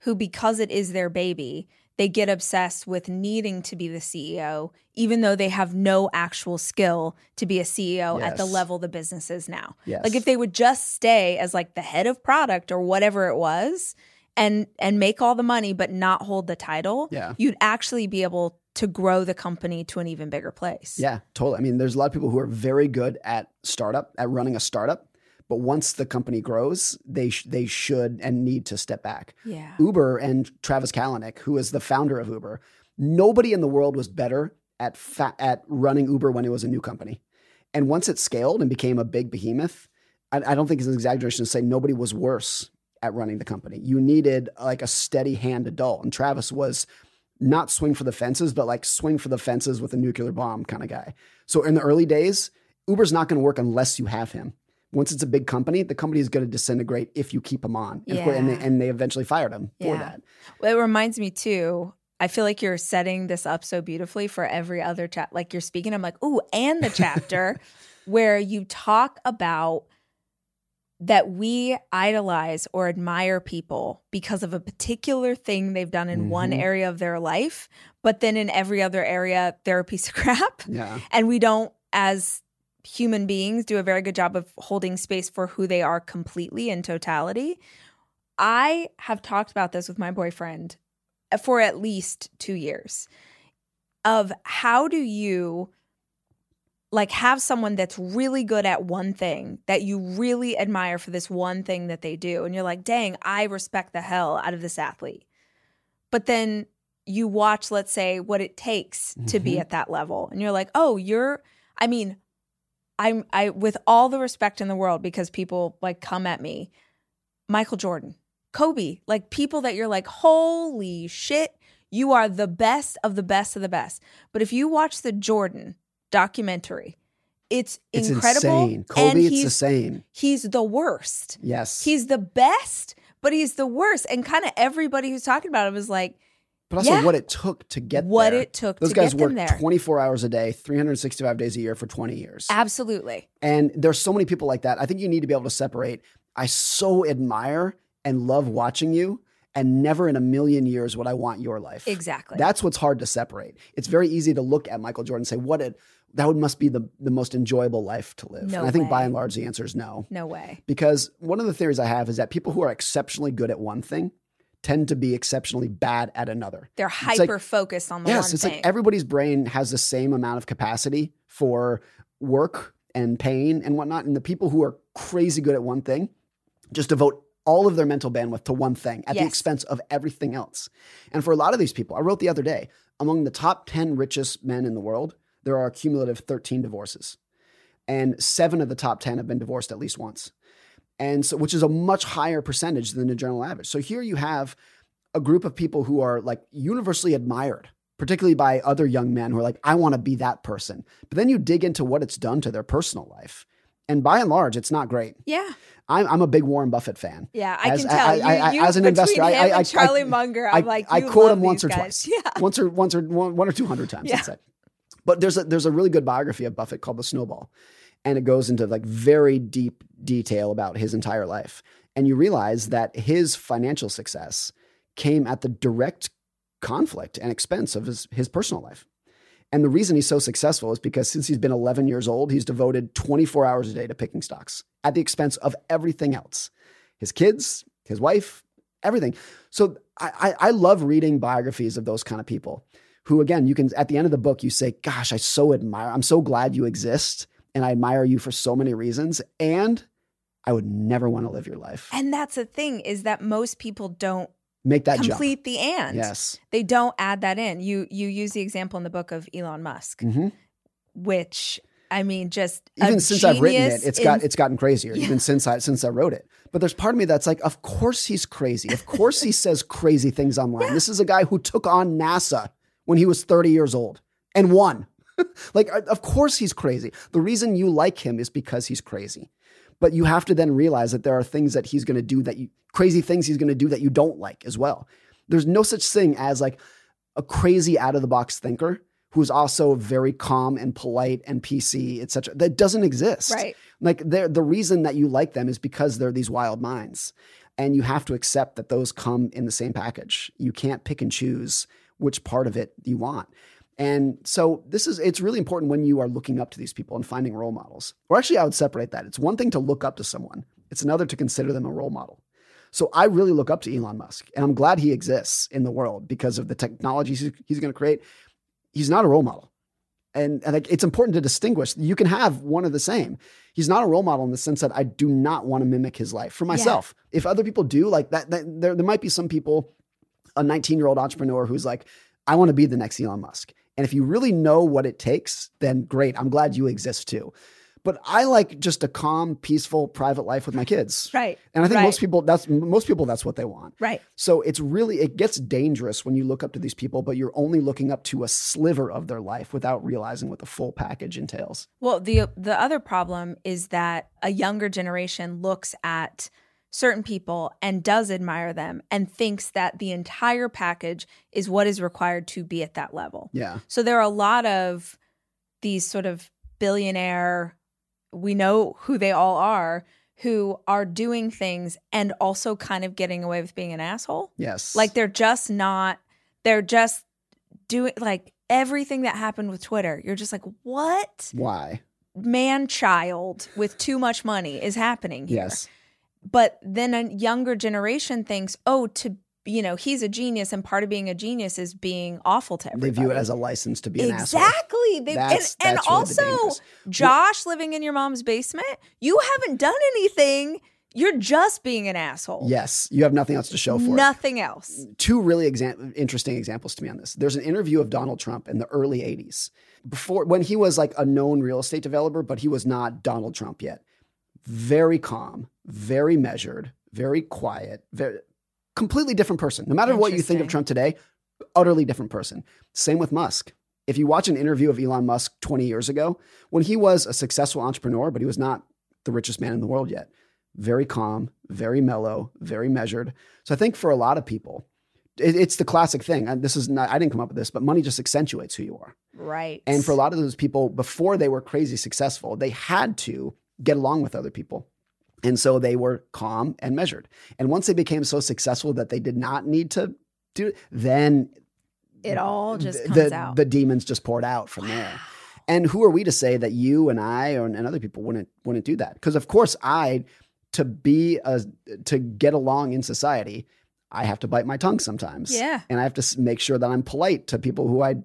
who, because it is their baby, they get obsessed with needing to be the CEO, even though they have no actual skill to be a CEO at the level the business is now. Yes. Like if they would just stay as like the head of product or whatever it was and and make all the money but not hold the title, Yeah. you'd actually be able to grow the company to an even bigger place. Yeah, totally. I mean, there's a lot of people who are very good at startup, at running a startup, but once the company grows, they sh- they should and need to step back. Yeah. Uber and Travis Kalanick, who is the founder of Uber, nobody in the world was better at fa- at running Uber when it was a new company. And once it scaled and became a big behemoth, I, I don't think it's an exaggeration to say nobody was worse at running the company. You needed like a steady hand adult, and Travis was not swing for the fences, but like swing for the fences with a nuclear bomb kind of guy. So in the early days, Uber's not going to work unless you have him. Once it's a big company, the company is going to disintegrate if you keep him on. And, of course- and, they, and they eventually fired him for Yeah. that. Well, it reminds me too. I feel like you're setting this up so beautifully for every other chat. Like you're speaking, I'm like, ooh, and the chapter where you talk about that we idolize or admire people because of a particular thing they've done in one Mhm. area of their life, but then in every other area, they're a piece of crap. Yeah. And we don't, as human beings, do a very good job of holding space for who they are completely in totality. I have talked about this with my boyfriend for at least two years of how do you like have someone that's really good at one thing that you really admire for this one thing that they do and you're like dang i respect the hell out of this athlete but then you watch let's say what it takes to be Mhm. at that level and you're like oh you're i mean i'm i with all the respect in the world because people like come at me michael jordan kobe like people that you're like holy shit you are the best of the best of the best but if you watch the jordan documentary it's, It's incredible insane. Kobe, and it's he's the same. he's the worst Yes. he's the best but he's the worst and kind of everybody who's talking about him is like but also yeah. what it took to get what there. it took Those to guys get them worked there 24 hours a day, 365 days a year for 20 years. absolutely And there's so many people like that. I think you need to be able to separate. I so admire and love watching you, and never in a million years would I want your life. exactly That's what's hard to separate. It's very easy to look at Michael Jordan and say, "What it that would must be the the most enjoyable life to live." No and I think by and large the answer is no. no way Because one of the theories I have is that people who are exceptionally good at one thing tend to be exceptionally bad at another. they're like- hyper focused on the yes, one it's thing like everybody's brain has the same amount of capacity for work and pain and whatnot. And the people who are crazy good at one thing just devote all of their mental bandwidth to one thing at the expense of everything else. And for a lot of these people, I wrote the other day, among the top 10 richest men in the world, there are a cumulative 13 divorces. And seven of the top 10 have been divorced at least once. And so, which is a much higher percentage than the general average. So here you have a group of people who are like universally admired, particularly by other young men who are like, I want to be that person. But then you dig into what it's done to their personal life. And by and large, it's not great. yeah I'm, I'm a big Warren Buffett fan. yeah i As- can tell I- you, I- you as an investor, I- I- charlie munger I, i'm like I quote him once or these twice. yeah Once or once or one, one or two hundred times, Yeah. let's say. But there's a there's a really good biography of Buffett called The Snowball. And it goes into like very deep detail about his entire life. And you realize that his financial success came at the direct conflict and expense of his, his personal life. And the reason he's so successful is because since he's been 11 years old, he's devoted 24 hours a day to picking stocks at the expense of everything else his kids, his wife, everything. So I, I, I love reading biographies of those kind of people who, again, you can, at the end of the book, you say, Gosh, I so admire, I'm so glad you exist. And I admire you for so many reasons. And I would never want to live your life. and that's the thing is that most people don't Make that jump. complete the and. Yes. They don't add that in. You you use the example in the book of Elon Musk, hmm which I mean, just a Even since I've written it, it's in- got it's gotten crazier. Even since I since I wrote it. But there's part of me that's like, of course he's crazy. Of course he says crazy things online. This is a guy who took on NASA when he was 30 years old and won. like, uh, of course he's crazy. The reason you like him is because he's crazy. But you have to then realize that there are things that he's going to do that you crazy things he's going to do that you don't like as well. There's no such thing as like a crazy out of the box thinker who's also very calm and polite and PC, etc. That doesn't exist. Right. Like the reason that you like them is because they're these wild minds. And you have to accept that those come in the same package. You can't pick and choose which part of it you want. And so this is it's really important when you are looking up to these people and finding role models. Or actually I would separate that. It's one thing to look up to someone. It's another to consider them a role model. So I really look up to Elon Musk and I'm glad he exists in the world because of the technologies he's, going to create. He's not a role model. And, and like, it's important to distinguish. You can have one of the same. He's not a role model in the sense that I do not want to mimic his life for myself. If other people do, like that, that there, there might be some people, a 19 year old entrepreneur who's like, I want to be the next Elon Musk. And if you really know what it takes, then great. I'm glad you exist too. But I like just a calm, peaceful, private life with my kids. Right. And I think right, most people that's most people that's what they want. Right. So it's really it gets dangerous when you look up to these people, but you're only looking up to a sliver of their life without realizing what the full package entails. Well, the the other problem is that a younger generation looks at certain people and does admire them and thinks that the entire package is what is required to be at that level. Yeah. So there are a lot of these sort of billionaire we know who they all are who are doing things and also kind of getting away with being an asshole. Yes. Like they're just not they're just doing like everything that happened with Twitter. You're just like, "What?" why? man child with too much money is happening here. Yes. But then a younger generation thinks, oh, to you know, he's a genius, and part of being a genius is being awful to everybody. They view it as a license to be an asshole. exactly. They, and That's- and that's really also, Josh living in your mom's basement, you haven't done anything. You're just being an asshole. Yes. You have nothing else to show for it. Nothing else. two really exam- interesting examples to me on this. There's an interview of Donald Trump in the early 80s, before when he was like a known real estate developer, but he was not Donald Trump yet. Very calm, very measured, very quiet, very completely different person. No matter what you think of Trump today, utterly different person. Same with Musk. If you watch an interview of Elon Musk 20 years ago, when he was a successful entrepreneur, but he was not the richest man in the world yet, very calm, very mellow, very measured. So I think for a lot of people, it's the classic thing. And this is not, I didn't come up with this, but money just accentuates who you are. Right. And for a lot of those people, before they were crazy successful, they had to get along with other people. And so they were calm and measured. And once they became so successful that they did not need to do it, then it all just the, out. the demons just poured out from there. And who are we to say that you and I or, and other people wouldn't wouldn't do that? Because of course I to be a to get along in society, I have to bite my tongue sometimes. Yeah. And I have to make sure that I'm polite to people who I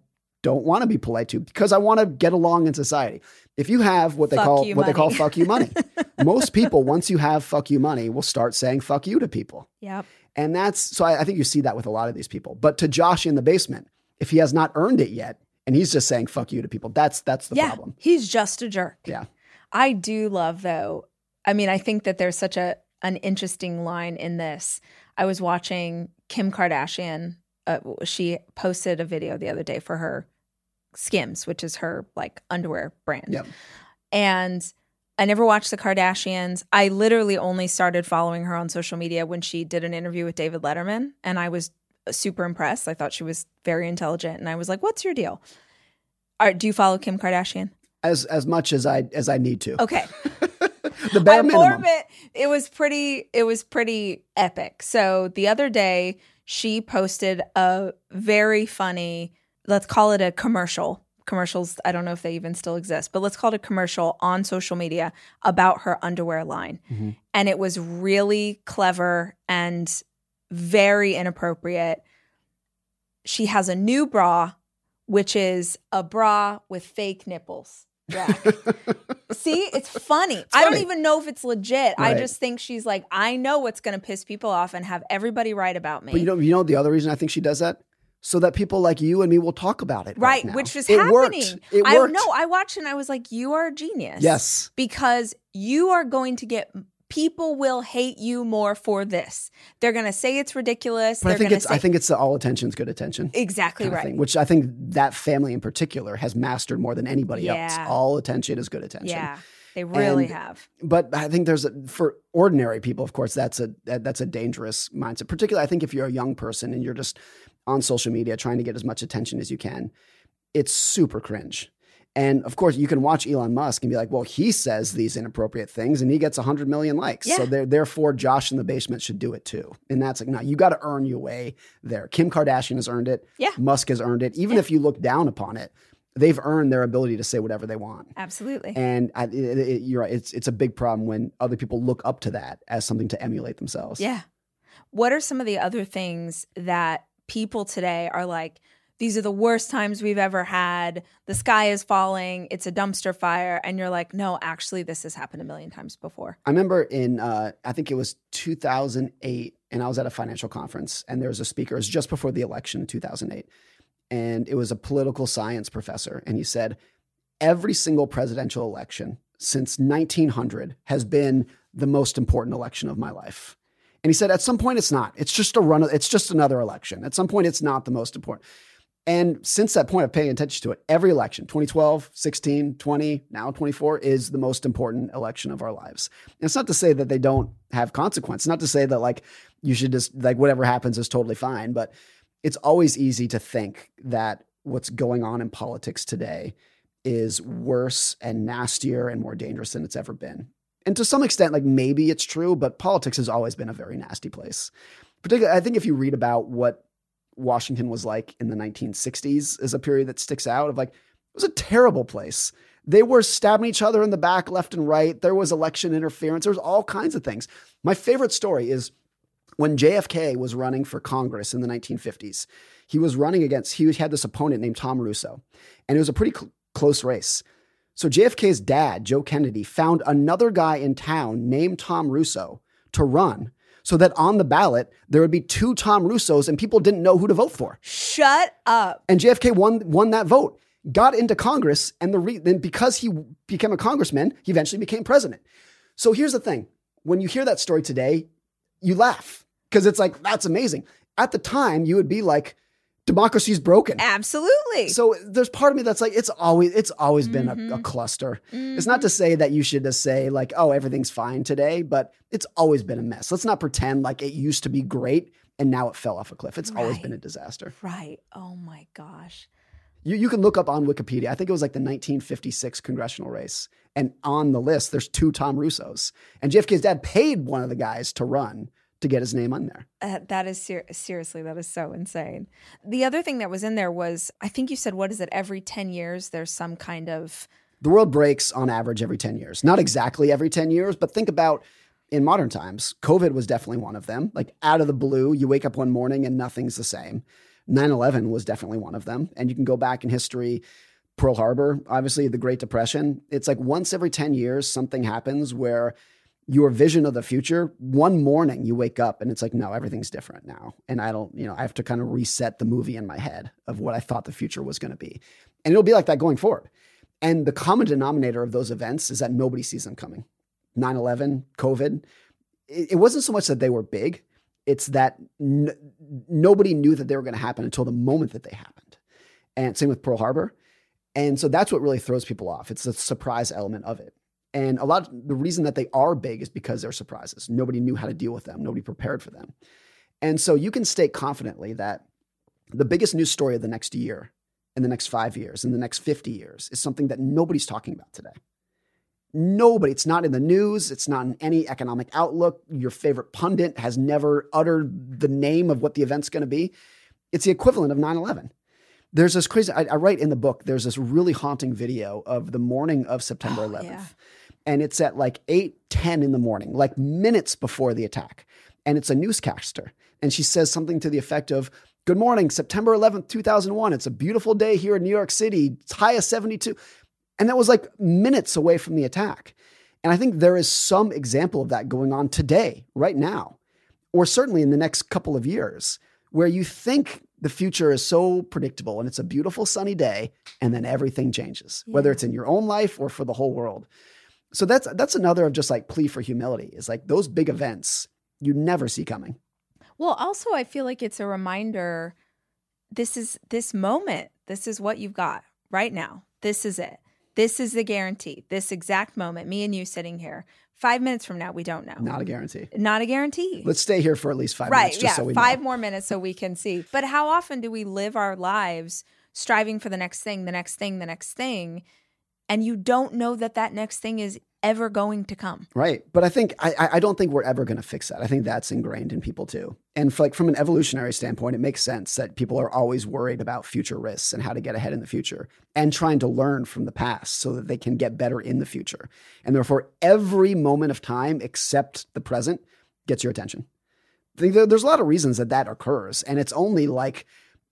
don't want to be polite to because I want to get along in society. If you have what they Fuck call what they call fuck you money, most people once you have fuck you money will start saying fuck you to people. yep. And that's so I, I think you see that with a lot of these people. But to Josh in the basement, if he has not earned it yet and he's just saying fuck you to people, that's that's the yeah. problem. He's just a jerk. Yeah. I do love though. I mean, I think that there's such a an interesting line in this. I was watching Kim Kardashian. Uh, she posted a video the other day for her Skims, which is her like underwear brand. Yep. And I never watched the Kardashians. I literally only started following her on social media when she did an interview with David Letterman, and I was uh, super impressed. I thought she was very intelligent, and I was like, "What's your deal? Are, do you follow Kim Kardashian?" As as much as I as I need to. Okay. The bare I'm minimum. it. It was pretty. It was pretty epic. So the other day, she posted a very funny. Let's call it a commercial. Commercials. I don't know if they even still exist, but let's call it a commercial on social media about her underwear line, Mhm. and it was really clever and very inappropriate. She has a new bra, which is a bra with fake nipples. Jack. See, it's funny. I don't even know if it's legit. I just think she's like, I know what's going to piss people off and have everybody write about me. But you know, you know the other reason I think she does that, so that people like you and me will talk about it. right, now. which is it happening. Worked. It I worked. know. I watched and I was like, you are a genius. Yes. because you are going to get people will hate you more for this. They're going to say it's ridiculous. But I think it's say I think it's the all attention's good attention. exactly right. thing, which I think that family in particular has mastered more than anybody else. All attention is good attention. yeah, they really And- have. But I think there's a, for ordinary people, of course, that's a that, that's a dangerous mindset. Particularly, I think if you're a young person and you're just on social media trying to get as much attention as you can, it's super cringe. And of course, you can watch Elon Musk and be like, "Well, he says these inappropriate things, and he gets 100 million likes. So Yeah. there, therefore, Josh in the basement should do it too." And that's like, no, you got to earn your way there. Kim Kardashian has earned it. Yeah. Musk has earned it. Even if you look down upon it, they've earned their ability to say whatever they want. Absolutely. And I, it, it, you're right. It's it's a big problem when other people look up to that as something to emulate themselves. Yeah. What are some of the other things that people today are like, these are the worst times we've ever had. The sky is falling. It's a dumpster fire. And you're like, no, actually, this has happened a million times before. I remember in uh, I think it was 2008, and I was at a financial conference, and there was a speaker. It was just before the election in 2008, and it was a political science professor, and he said every single presidential election since 1900 has been the most important election of my life. And he said at some point it's not. It's just a run. It's just another election. At some point it's not the most important. And since that point of paying attention to it, every election, 2012, 16, 20, now 24, is the most important election of our lives. And it's not to say that they don't have consequence. Not to say that like you should just like whatever happens is totally fine. But it's always easy to think that what's going on in politics today is worse and nastier and more dangerous than it's ever been. And to some extent, like maybe it's true, but politics has always been a very nasty place. Particularly, I think if you read about what Washington was like in the 1960s is a period that sticks out of like, it was a terrible place. They were stabbing each other in the back, left and right. There was election interference. There was all kinds of things. My favorite story is when JFK was running for Congress in the 1950s. He was running against, he had this opponent named Tom Russo, and it was a pretty cl- close race. So JFK's dad, Joe Kennedy, found another guy in town named Tom Russo to run so that on the ballot there would be two Tom Russos and people didn't know who to vote for. Shut up. And JFK won won that vote, got into Congress, and the re- then because he became a congressman, he eventually became president. So here's the thing: when you hear that story today, you laugh because it's like that's amazing. At the time, you would be like, democracy's broken. Absolutely. So there's part of me that's like, it's always it's always been a, a Mhm. cluster. It's not to say that you should just say like, oh, everything's fine today, but it's always been a mess. Let's not pretend like it used to be great and now it fell off a cliff. It's always been a disaster. right. Oh my gosh. You you can look up on Wikipedia. I think it was like the 1956 congressional race, and on the list there's two Tom Russos, and JFK's dad paid one of the guys to run to get his name on there. Uh, that is ser- seriously, that is so insane. The other thing that was in there was, I think you said, what is it? Every 10 years, there's some kind of. The world breaks on average every 10 years. Not exactly every 10 years, but think about in modern times, COVID was definitely one of them. Like out of the blue, you wake up one morning and nothing's the same. 9 11 was definitely one of them. And you can go back in history, Pearl Harbor, obviously the Great Depression. It's like once every 10 years, something happens where your vision of the future, one morning you wake up and it's like, no, everything's different now. And I don't, you know, I have to kind of reset the movie in my head of what I thought the future was going to be. And it'll be like that going forward. And the common denominator of those events is that nobody sees them coming. 9 11, COVID. It, wasn't so much that they were big, it's that n- nobody knew that they were going to happen until the moment that they happened. And same with Pearl Harbor. And so that's what really throws people off. It's the surprise element of it. And a lot of the reason that they are big is because they're surprises. Nobody knew how to deal with them, nobody prepared for them. And so you can state confidently that the biggest news story of the next year, in the next five years, in the next 50 years, is something that nobody's talking about today. Nobody, it's not in the news, it's not in any economic outlook. Your favorite pundit has never uttered the name of what the event's going to be. It's the equivalent of 9 11 there's this crazy I, I, write in the book there's this really haunting video of the morning of september Oh, 11th yeah. And it's at like 8 10 in the morning like minutes before the attack and it's a newscaster and she says something to the effect of good morning september 11th 2001 it's a beautiful day here in new york city it's high of 72 And that was like minutes away from the attack. And I think there is some example of that going on today, right now, or certainly in the next couple of years, where you think the future is so predictable and it's a beautiful sunny day, and then everything changes, yeah. whether it's in your own life or for the whole world. So that's that's another of just like plea for humility is like those big events you never see coming. Well, also I feel like it's a reminder this is this moment. This is what you've got right now. This is it. This is the guarantee. This exact moment, me and you sitting here. Five minutes from now, we don't know. Not a guarantee. Not a guarantee. Let's stay here for at least five right, minutes. Just yeah, so five know. more minutes so we can see. But how often do we live our lives striving for the next thing, the next thing, the next thing, and you don't know that that next thing is ever going to come. Right. But I think I I don't think we're ever going to fix that. I think that's ingrained in people too. And like from an evolutionary standpoint, it makes sense that people are always worried about future risks and how to get ahead in the future and trying to learn from the past so that they can get better in the future. And therefore, every moment of time except the present gets your attention. There's a lot of reasons that that occurs, and it's only like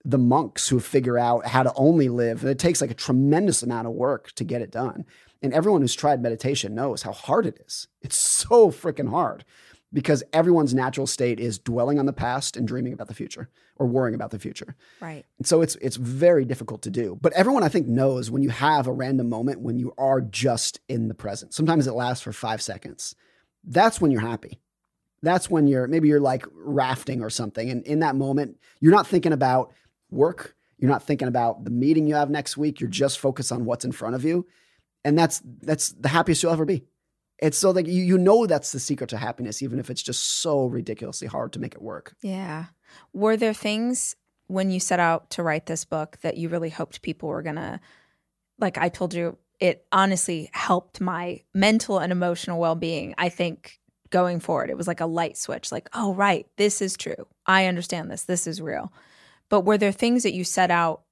the monks who figure out how to only live. And it takes like a tremendous amount of work to get it done. And everyone who's tried meditation knows how hard it is. It's so freaking hard because everyone's natural state is dwelling on the past and dreaming about the future or worrying about the future. Right. And so it's it's very difficult to do. But everyone I think knows when you have a random moment when you are just in the present. Sometimes it lasts for 5 seconds. That's when you're happy. That's when you're maybe you're like rafting or something and in that moment you're not thinking about work, you're not thinking about the meeting you have next week, you're just focused on what's in front of you and that's that's the happiest you'll ever be. It's so like you you know that's the secret to happiness, even if it's just so ridiculously hard to make it work. Yeah. Were there things when you set out to write this book that you really hoped people were gonna like I told you, it honestly helped my mental and emotional well being, I think, going forward. It was like a light switch, like, oh right, this is true. I understand this. This is real. But were there things that you set out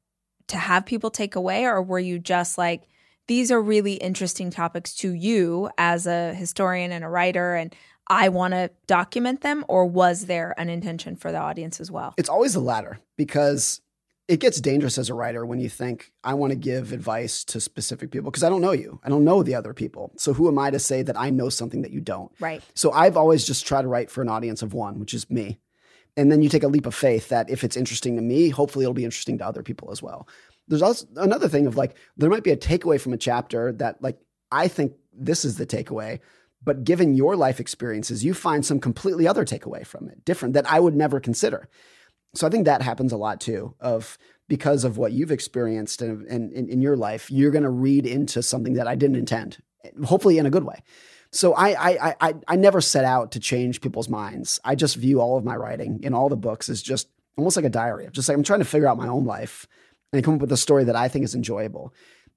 to have people take away, or were you just like these are really interesting topics to you as a historian and a writer and I want to document them or was there an intention for the audience as well? It's always the latter because it gets dangerous as a writer when you think I want to give advice to specific people because I don't know you. I don't know the other people. So who am I to say that I know something that you don't? Right. So I've always just tried to write for an audience of one, which is me. And then you take a leap of faith that if it's interesting to me, hopefully it'll be interesting to other people as well there's also another thing of like there might be a takeaway from a chapter that like I think this is the takeaway, but given your life experiences, you find some completely other takeaway from it, different that I would never consider. So I think that happens a lot too. Of because of what you've experienced and in, in, in, your life, you're going to read into something that I didn't intend, hopefully in a good way. So I, I I I never set out to change people's minds. I just view all of my writing in all the books as just almost like a diary. Just like I'm trying to figure out my own life and come up with a story that I think is enjoyable.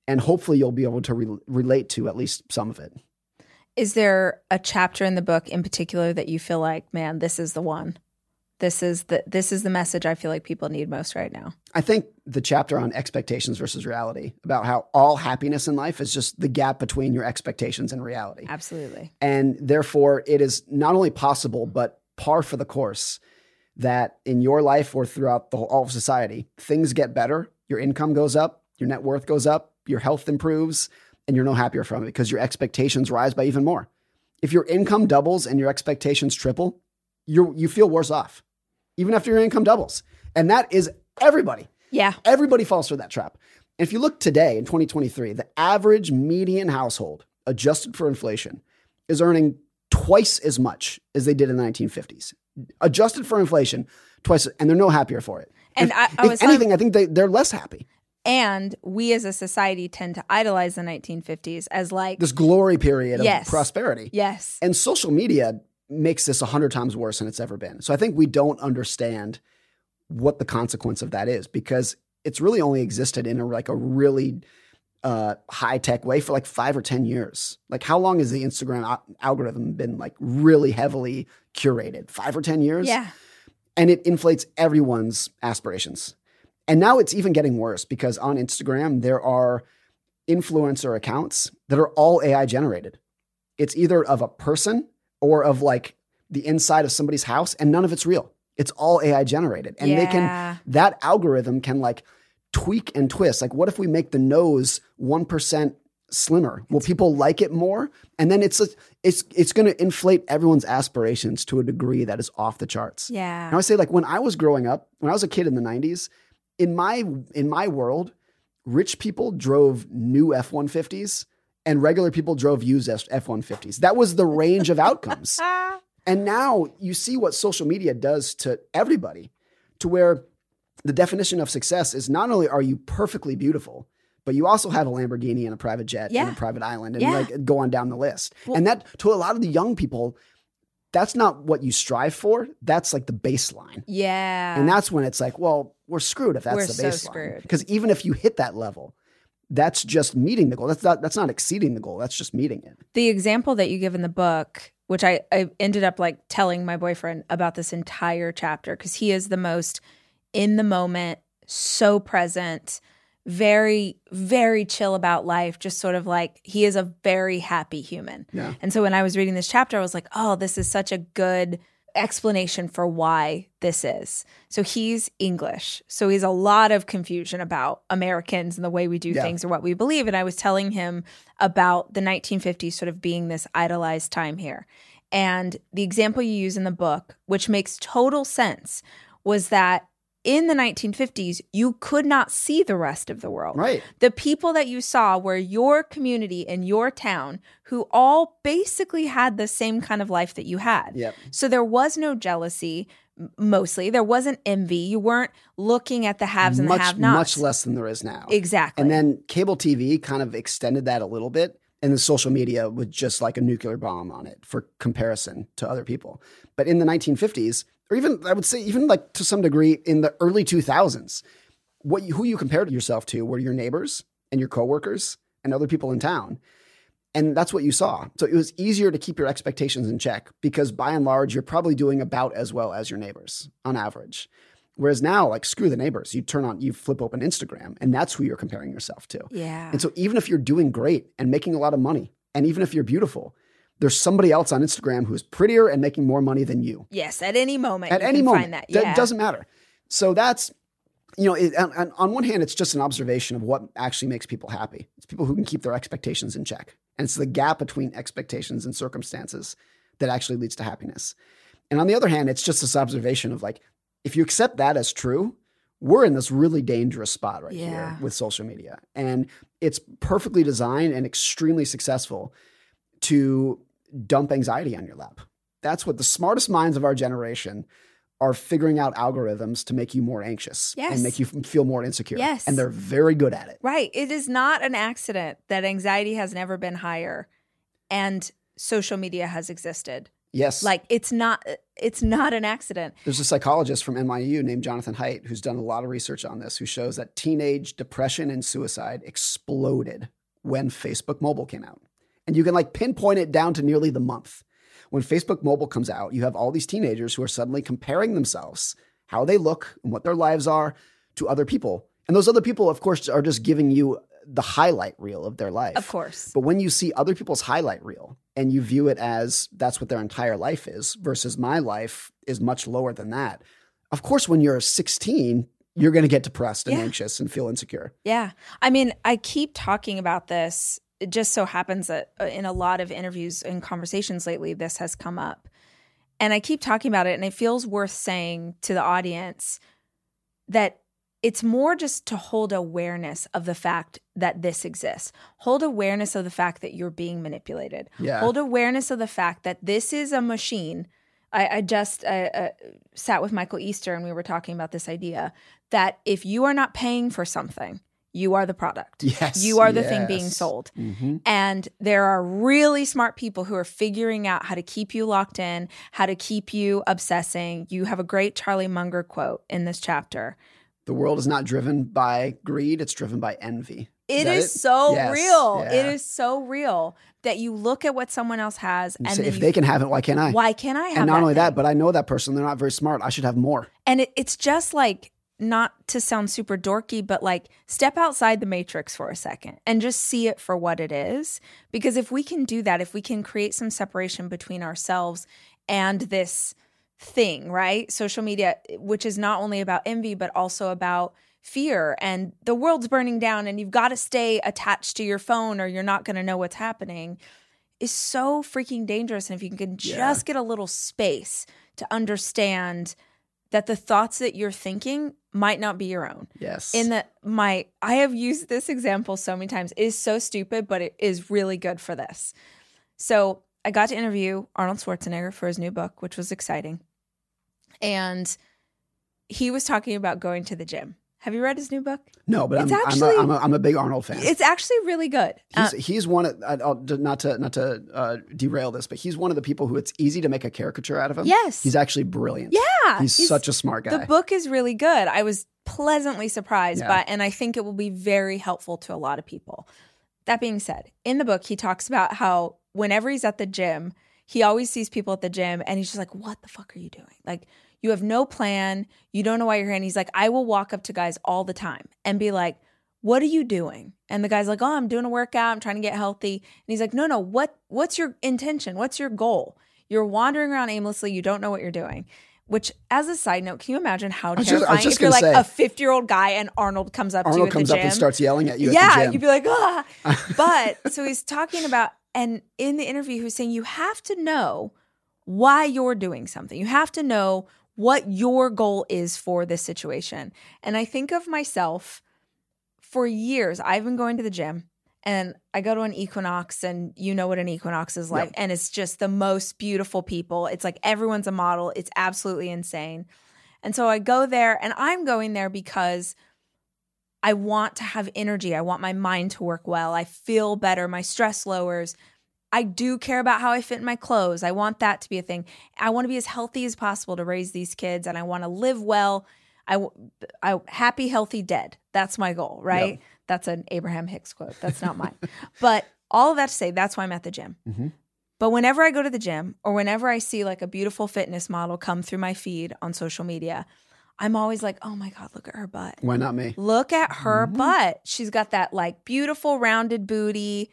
And hopefully you'll be able to re- relate to at least some of it. Is there a chapter in the book in particular that you feel like, man, this is the one? This is the this is the message I feel like people need most right now. I think the chapter on expectations versus reality about how all happiness in life is just the gap between your expectations and reality. Absolutely. And therefore it is not only possible but par for the course that in your life or throughout the whole, all of society, things get better your income goes up, your net worth goes up, your health improves, and you're no happier from it because your expectations rise by even more. If your income doubles and your expectations triple, you you feel worse off, even after your income doubles. And that is everybody. Yeah. Everybody falls for that trap. And if you look today in 2023, the average median household, adjusted for inflation, is earning twice as much as they did in the 1950s. Adjusted for inflation, twice, and they're no happier for it. And if, I, I if anything, I think they, they're less happy. And we as a society tend to idolize the 1950s as like this glory period of yes, prosperity. Yes. And social media makes this a hundred times worse than it's ever been. So I think we don't understand what the consequence of that is because it's really only existed in a like a really uh, high tech way for like five or ten years. Like how long has the Instagram algorithm been like really heavily curated? Five or ten years? Yeah and it inflates everyone's aspirations. And now it's even getting worse because on Instagram, there are influencer accounts that are all AI generated. It's either of a person or of like the inside of somebody's house, and none of it's real. It's all AI generated. And yeah. they can, that algorithm can like tweak and twist. Like, what if we make the nose 1% slimmer? Will people like it more? And then it's a, it's it's going to inflate everyone's aspirations to a degree that is off the charts. Yeah. And I would say like when I was growing up, when I was a kid in the 90s, in my in my world, rich people drove new F-150s and regular people drove used F-150s. That was the range of outcomes. And now you see what social media does to everybody, to where the definition of success is not only are you perfectly beautiful, but you also have a Lamborghini and a private jet Yeah. and a private island and Yeah. like go on down the list. Well- and that to a lot of the young people, that's not what you strive for. That's like the baseline. yeah. And that's when it's like, well, we're screwed if that's We're the baseline. Because even if you hit that level, that's just meeting the goal. That's not that's not exceeding the goal. That's just meeting it. the example that you give in the book, which I, I ended up like telling my boyfriend about this entire chapter because he is the most in the moment, so present, very, very chill about life, just sort of like he is a very happy human. Yeah. And so when I was reading this chapter, I was like, oh, this is such a good explanation for why this is. So he's English. So he's a lot of confusion about Americans and the way we do Yeah. things or what we believe. And I was telling him about the 1950s sort of being this idolized time here. And the example you use in the book, which makes total sense, was that in the 1950s, you could not see the rest of the world. Right. The people that you saw were your community in your town who all basically had the same kind of life that you had. Yep. So there was no jealousy, mostly. There wasn't envy. You weren't looking at the haves and much, the have nots. much less than there is now. Exactly. And then cable TV kind of extended that a little bit. And then social media was just like a nuclear bomb on it for comparison to other people. But in the 1950s, or even I would say even like to some degree in the early 2000s, what you, who you compared yourself to were your neighbors and your coworkers and other people in town. And that's what you saw. So it was easier to keep your expectations in check because by and large, you're probably doing about as well as your neighbors on average. Whereas now, like, screw the neighbors. You turn on, you flip open Instagram, and that's who you're comparing yourself to. yeah. And so, even if you're doing great and making a lot of money, and even if you're beautiful, there's somebody else on Instagram who's prettier and making more money than you yes, at any moment. at you any can moment. That. That doesn't matter. So that's, you know, it, and, and on one hand, it's just an observation of what actually makes people happy. It's people who can keep their expectations in check. And it's the gap between expectations and circumstances that actually leads to happiness. And on the other hand, it's just this observation of like, if you accept that as true, we're in this really dangerous spot right Yeah. here with social media. And it's perfectly designed and extremely successful to dump anxiety on your lap. That's what the smartest minds of our generation are figuring out algorithms to make you more anxious Yes. and make you feel more insecure. Yes. And they're very good at it. Right. It is not an accident that anxiety has never been higher and social media has existed. Yes. Like it's not it's not an accident. There's a psychologist from NYU named Jonathan Haidt who's done a lot of research on this, who shows that teenage depression and suicide exploded when Facebook mobile came out. And you can like pinpoint it down to nearly the month. When Facebook mobile comes out, you have all these teenagers who are suddenly comparing themselves, how they look and what their lives are to other people. And those other people, of course, are just giving you the highlight reel of their life. Of course. But when you see other people's highlight reel and you view it as that's what their entire life is versus my life is much lower than that. Of course, when you're 16, you're going to get depressed and Yeah. anxious and feel insecure. Yeah. I mean, I keep talking about this. It just so happens that uh, in a lot of interviews and conversations lately, this has come up. And I keep talking about it, and it feels worth saying to the audience that it's more just to hold awareness of the fact that this exists. Hold awareness of the fact that you're being manipulated. Yeah. Hold awareness of the fact that this is a machine. I, I just uh, uh, sat with Michael Easter and we were talking about this idea that if you are not paying for something, you are the product. Yes, You are the thing being yes. sold. Mhm. And there are really smart people who are figuring out how to keep you locked in, how to keep you obsessing. You have a great Charlie Munger quote in this chapter. The world is not driven by greed, it's driven by envy. It so Yes, real. It yeah. is so real that you look at what someone else has You and say, if you, they can have it, why can't I? why can't I have and not only thing? that, but I know that person. They're not very smart. I should have more. And it, it's just like, not to sound super dorky, but like step outside the matrix for a second and just see it for what it is. Because if we can do that, if we can create some separation between ourselves and this thing, right? Social media, which is not only about envy, but also about fear and the world's burning down and you've got to stay attached to your phone or you're not going to know what's happening is so freaking dangerous. And if you can just Yeah. get a little space to understand that the thoughts that you're thinking might not be your own. Yes. In that my I have used this example so many times. It is so stupid, but it is really good for this. So I got to interview Arnold Schwarzenegger for his new book, which was exciting. And he was talking about going to the gym. Have you read his new book? no, but I'm, it's I'm, actually- a, I'm, a, I'm a big Arnold fan. It's actually really good. Uh, He's, he's one of I'll, not to not to uh, derail this, but he's one of the people who it's easy to make a caricature out of him. Yes. he's actually brilliant. yeah, he's, such a smart guy. The book is really good. I was pleasantly surprised Yeah. by and I think it will be very helpful to a lot of people. That being said, in the book he talks about how whenever he's at the gym, he always sees people at the gym and he's just like, "What the fuck are you doing?" Like you have no plan, you don't know why you're here. And he's like, "I will walk up to guys all the time and be like, "What are you doing?" And the guy's like, "Oh, I'm doing a workout, I'm trying to get healthy." And he's like, "No, no, what what's your intention? What's your goal? You're wandering around aimlessly, you don't know what you're doing." Which, as a side note, can you imagine how just- terrifying if you're like say- a 50 year old guy and Arnold comes up to you at comes the up gym? and starts yelling at you. at yeah, the gym. you'd be like, ah. but so he's talking about, and in the interview, he was saying you have to know why you're doing something. You have to know what your goal is for this situation. And I think of myself for years, I've been going to the gym and I go to an equinox, and you know what an equinox is like. Yep. And it's just the most beautiful people. It's like everyone's a model, it's absolutely insane. And so I go there, and I'm going there because I want to have energy. I want my mind to work well. I feel better. My stress lowers. I do care about how I fit in my clothes. I want that to be a thing. I want to be as healthy as possible to raise these kids, and I want to live well. I, I happy, healthy, dead. That's my goal, right? That's an Abraham Hicks quote. That's not mine. but all of that to say, that's why I'm at the gym. Mhm. But whenever I go to the gym or whenever I see like a beautiful fitness model come through my feed on social media, I'm always like, oh my God, look at her butt. Why not me? Look at her Mhm. butt. She's got that like beautiful rounded booty,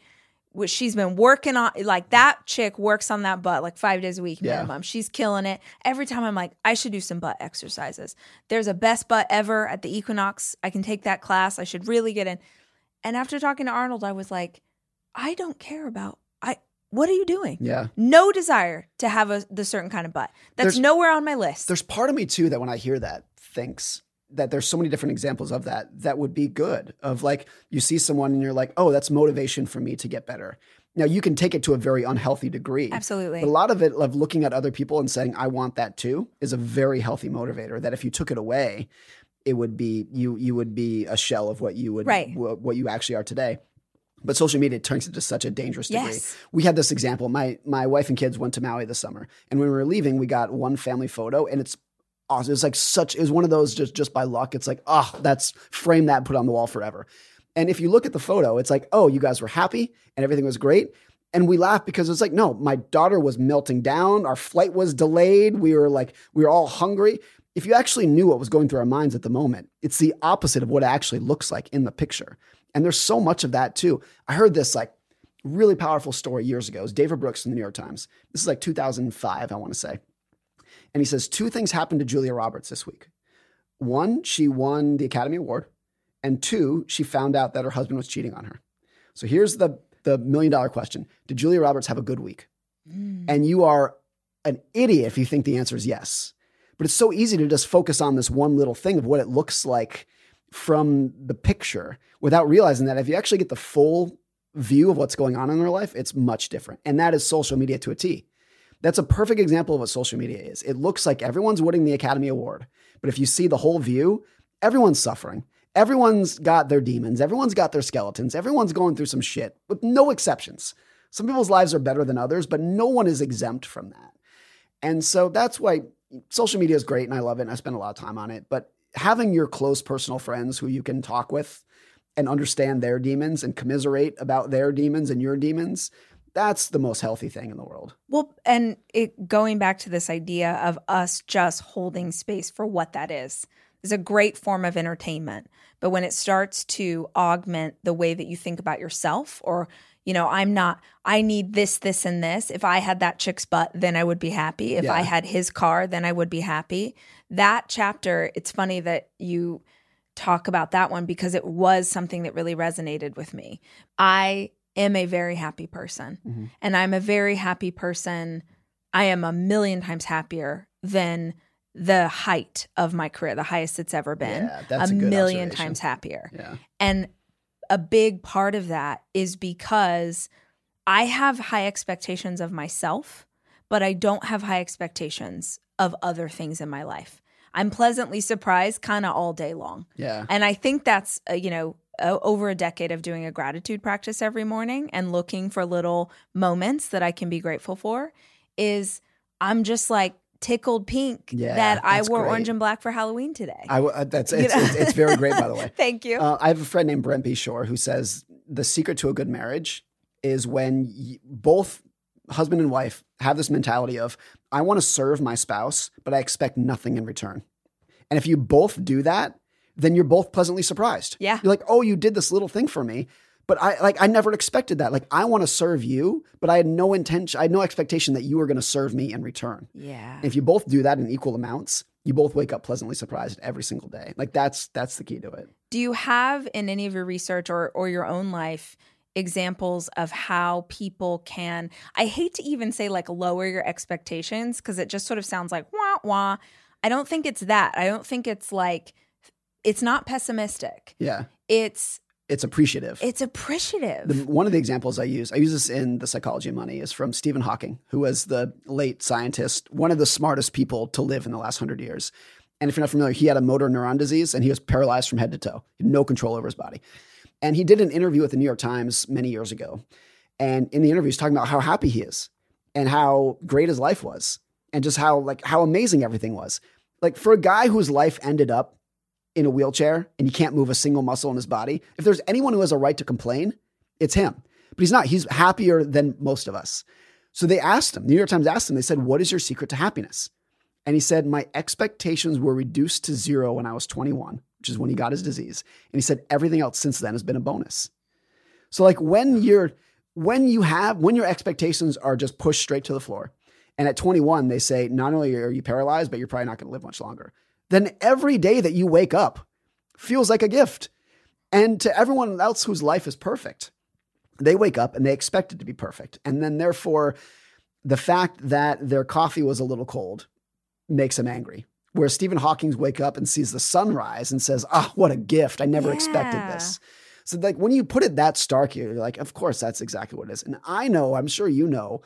which she's been working on. Like that chick works on that butt like five days a week Yeah. minimum. She's killing it. Every time I'm like, I should do some butt exercises. There's a best butt ever at the Equinox. I can take that class. I should really get in. And after talking to Arnold, I was like, I don't care about I. What are you doing? Yeah. No desire to have a the certain kind of butt. That's There's- nowhere on my list. There's part of me too that when I hear that thinks that there's so many different examples of that that would be good. Of like you see someone and you're like, oh, that's motivation for me to get better. Now you can take it to a very unhealthy degree. Absolutely. But a lot of it of looking at other people and saying, I want that too, is a very healthy motivator. That if you took it away, it would be you you would be a shell of what you would Right. wh- what you actually are today. But social media turns into such a dangerous degree. Yes. We had this example. My my wife and kids went to Maui this summer, and when we were leaving, we got one family photo, and it's awesome. It was like such. It was one of those just just by luck. It's like, oh, that's frame that, and put on the wall forever. And if you look at the photo, it's like, oh, you guys were happy and everything was great. And we laugh because it's like, no, my daughter was melting down. Our flight was delayed. We were like, we were all hungry. If you actually knew what was going through our minds at the moment, it's the opposite of what it actually looks like in the picture. And there's so much of that too. I heard this like really powerful story years ago. It was David Brooks from the New York Times. This is like 2005, I want to say. And he says two things happened to Julia Roberts this week. One, she won the Academy Award, and two, she found out that her husband was cheating on her. So here's the the million dollar question: Did Julia Roberts have a good week? Mm. And you are an idiot if you think the answer is yes. But it's so easy to just focus on this one little thing of what it looks like from the picture without realizing that if you actually get the full view of what's going on in their life, it's much different. And that is social media to a T. That's a perfect example of what social media is. It looks like everyone's winning the Academy Award, but if you see the whole view, everyone's suffering. Everyone's got their demons. Everyone's got their skeletons. Everyone's going through some shit, with no exceptions. Some people's lives are better than others, but no one is exempt from that. And so that's why social media is great and I love it and I spend a lot of time on it. But having your close personal friends who you can talk with and understand their demons and commiserate about their demons and your demons, that's the most healthy thing in the world. Well, and it going back to this idea of us just holding space for what that is is a great form of entertainment. But when it starts to augment the way that you think about yourself, or, you know, I'm not, I need this, this, and this. If I had that chick's butt, then I would be happy. If I had his car, then I would be happy. That chapter, it's funny that you talk about that one because it was something that really resonated with me. I am a very happy person, Mm-hmm. and I'm a very happy person. I am a million times happier than the height of my career, the highest it's ever been. Yeah, that's a a million times happier. Yeah. And a big part of that is because I have high expectations of myself, but I don't have high expectations of other things in my life. I'm pleasantly surprised kind of all day long. Yeah. And I think that's, uh, you know, over a decade of doing a gratitude practice every morning and looking for little moments that I can be grateful for is I'm just like tickled pink Yeah, that I wore great. orange and black for Halloween today. I uh, that's it's, it's, it's very great by the way. Thank you. Uh, I have a friend named Brent Beshore who says the secret to a good marriage is when y- both husband and wife have this mentality of, I want to serve my spouse, but I expect nothing in return. And if you both do that, then you're both pleasantly surprised. Yeah. You're like, oh, you did this little thing for me. But I like I never expected that. Like I want to serve you, but I had no intention, I had no expectation that you were going to serve me in return. yeah. And if you both do that in equal amounts, you both wake up pleasantly surprised every single day. Like that's that's the key to it. Do you have in any of your research or or your own life examples of how people can I hate to even say like lower your expectations because it just sort of sounds like wah wah. I don't think it's that. I don't think it's like it's not pessimistic. Yeah. It's It's appreciative. it's appreciative. The, one of the examples I use, I use this in The Psychology of Money, is from Stephen Hawking, who was the late scientist, one of the smartest people to live in the last hundred years. And if you're not familiar, he had a motor neuron disease and he was paralyzed from head to toe, He had no control over his body. And he did an interview with the New York Times many years ago. And in the interview, he's talking about how happy he is and how great his life was and just how like how amazing everything was. Like for a guy whose life ended up in a wheelchair and he can't move a single muscle in his body, if there's anyone who has a right to complain, it's him. But he's not. He's happier than most of us. So they asked him, the New York Times asked him, they said, What is your secret to happiness? And he said, My expectations were reduced to zero when I was 21, which is when he got his disease. And he said, Everything else since then has been a bonus. So, like, when you're, when you have, when your expectations are just pushed straight to the floor, and at 21, they say, Not only are you paralyzed, but you're probably not going to live much longer, then every day that you wake up feels like a gift. And to everyone else whose life is perfect, they wake up and they expect it to be perfect. And then, therefore, the fact that their coffee was a little cold makes them angry. Where Stephen Hawking wake up and sees the sunrise and says, "Ah, what a gift! I never expected this." So, like when you put it that stark, you're like, "Of course, that's exactly what it is." And I know, I'm sure you know,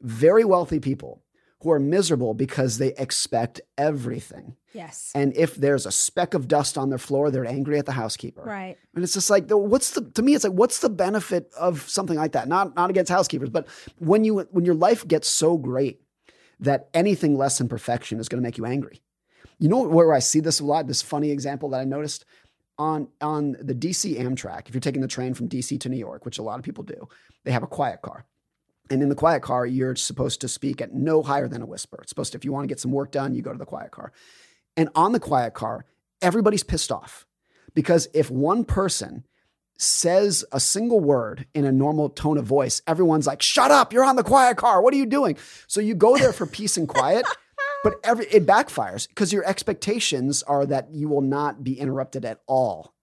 very wealthy people who are miserable because they expect everything. yes. And if there's a speck of dust on their floor, they're angry at the housekeeper. Right. And it's just like, the- what's the to me? It's like, what's the benefit of something like that? Not not against housekeepers, but when you when your life gets so great that anything less than perfection is going to make you angry. You know where I see this a lot? This funny example that I noticed on on the DC Amtrak. If you're taking the train from DC to New York, which a lot of people do, they have a quiet car. And in the quiet car, you're supposed to speak at no higher than a whisper. It's supposed to, if you want to get some work done, you go to the quiet car. And on the quiet car, everybody's pissed off because if one person says a single word in a normal tone of voice, everyone's like, shut up, you're on the quiet car. What are you doing? So you go there for peace and quiet, but every, it backfires because your expectations are that you will not be interrupted at all.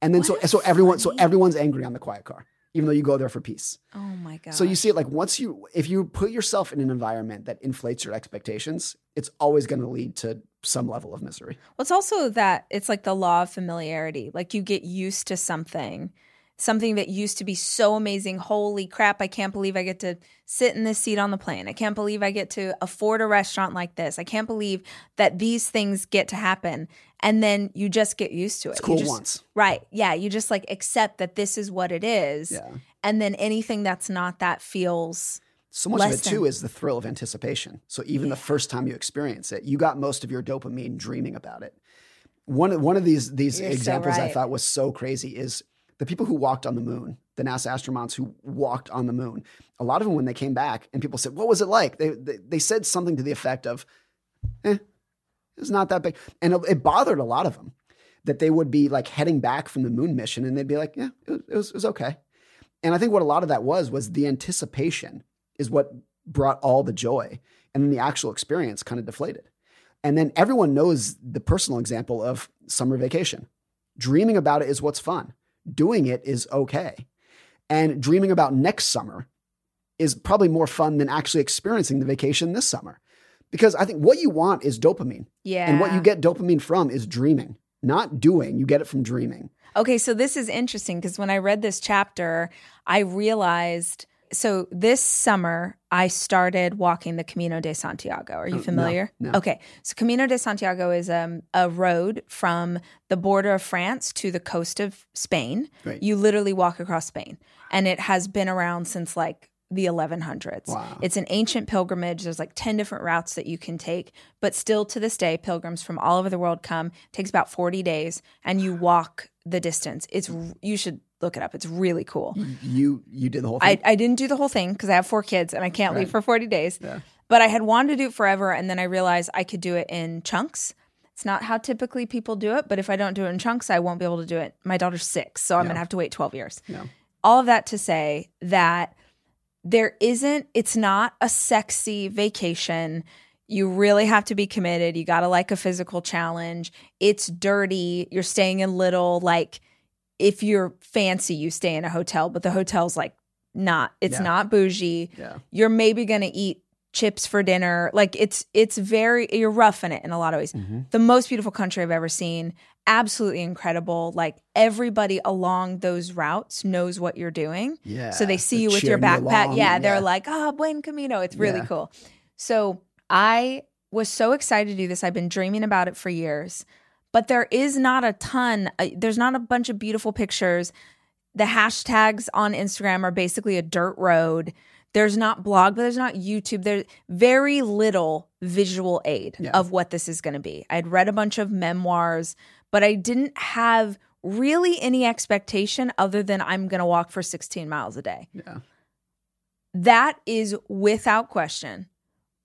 And then so, What a so everyone, so everyone's angry on the quiet car, even though you go there for peace. Oh my god. So you see it like once you, if you put yourself in an environment that inflates your expectations, it's always going to lead to some level of misery. Well, it's also that it's like the law of familiarity. Like you get used to something, something that used to be so amazing. Holy crap, I can't believe I get to sit in this seat on the plane. I can't believe I get to afford a restaurant like this. I can't believe that these things get to happen. And then you just get used to it. It's cool just- once. Right. Yeah. You just like accept that this is what it is. Yeah. And then anything that's not that feels. So much of it too than- is the thrill of anticipation. So even the first time you experience it, you got most of your dopamine dreaming about it. One of one of these these You're so examples I thought was so crazy is the people who walked on the moon, the NASA astronauts who walked on the moon. A lot of them, when they came back, and people said, "What was it like?" They they, they said something to the effect of, "Eh, it's not that big," and it, it bothered a lot of them that they would be like heading back from the moon mission, and they'd be like, "Yeah, it was, it was, it was okay." And I think what a lot of that was was the anticipation is what brought all the joy, and then the actual experience kind of deflated. And then everyone knows the personal example of summer vacation. Dreaming about it is what's fun. Doing it is okay. And dreaming about next summer is probably more fun than actually experiencing the vacation this summer. Because I think what you want is dopamine. Yeah. And what you get dopamine from is dreaming, not doing. You get it from dreaming. Okay, so this is interesting because when I read this chapter, I realized so this summer I started walking the Camino de Santiago. Are you Oh, familiar? no, no. Okay, so Camino de Santiago is um, a road from the border of France to the coast of Spain. Right. You literally walk across Spain, and it has been around since like the 1100s. Wow. It's an ancient pilgrimage. There's like 10 different routes that you can take, but still to this day, pilgrims from all over the world come. It takes about 40 days, and you walk the distance. It's you should look it up. It's really cool. You you did the whole thing. I, I didn't do the whole thing because I have four kids and I can't leave for 40 days. Yeah. But I had wanted to do it forever. And then I realized I could do it in chunks. It's not how typically people do it. But if I don't do it in chunks, I won't be able to do it. My daughter's six. So I'm Yeah. going to have to wait 12 years. Yeah. All of that to say that there isn't, it's not a sexy vacation. You really have to be committed. You got to like a physical challenge. It's dirty. You're staying in little, like, if you're fancy, you stay in a hotel, but the hotel's like not, it's Yeah. not bougie. yeah. You're maybe to eat chips for dinner. Like it's, it's very, you're roughing it in a lot of ways. Mhm. The most beautiful country I've ever seen. Absolutely incredible. Like everybody along those routes knows what you're doing. Yeah. So they see you with your cheering you backpack. yeah, they're like, ah, buen camino. It's really Yeah. cool. So I was so excited to do this. I've been dreaming about it for years, but there is not a ton. Uh, there's not a bunch of beautiful pictures. The hashtags on Instagram are basically a dirt road. There's not blog, but there's not YouTube. There's very little visual aid Yeah. of what this is going to be. I'd read a bunch of memoirs, but I didn't have really any expectation other than I'm going to walk for 16 miles a day. yeah. That is without question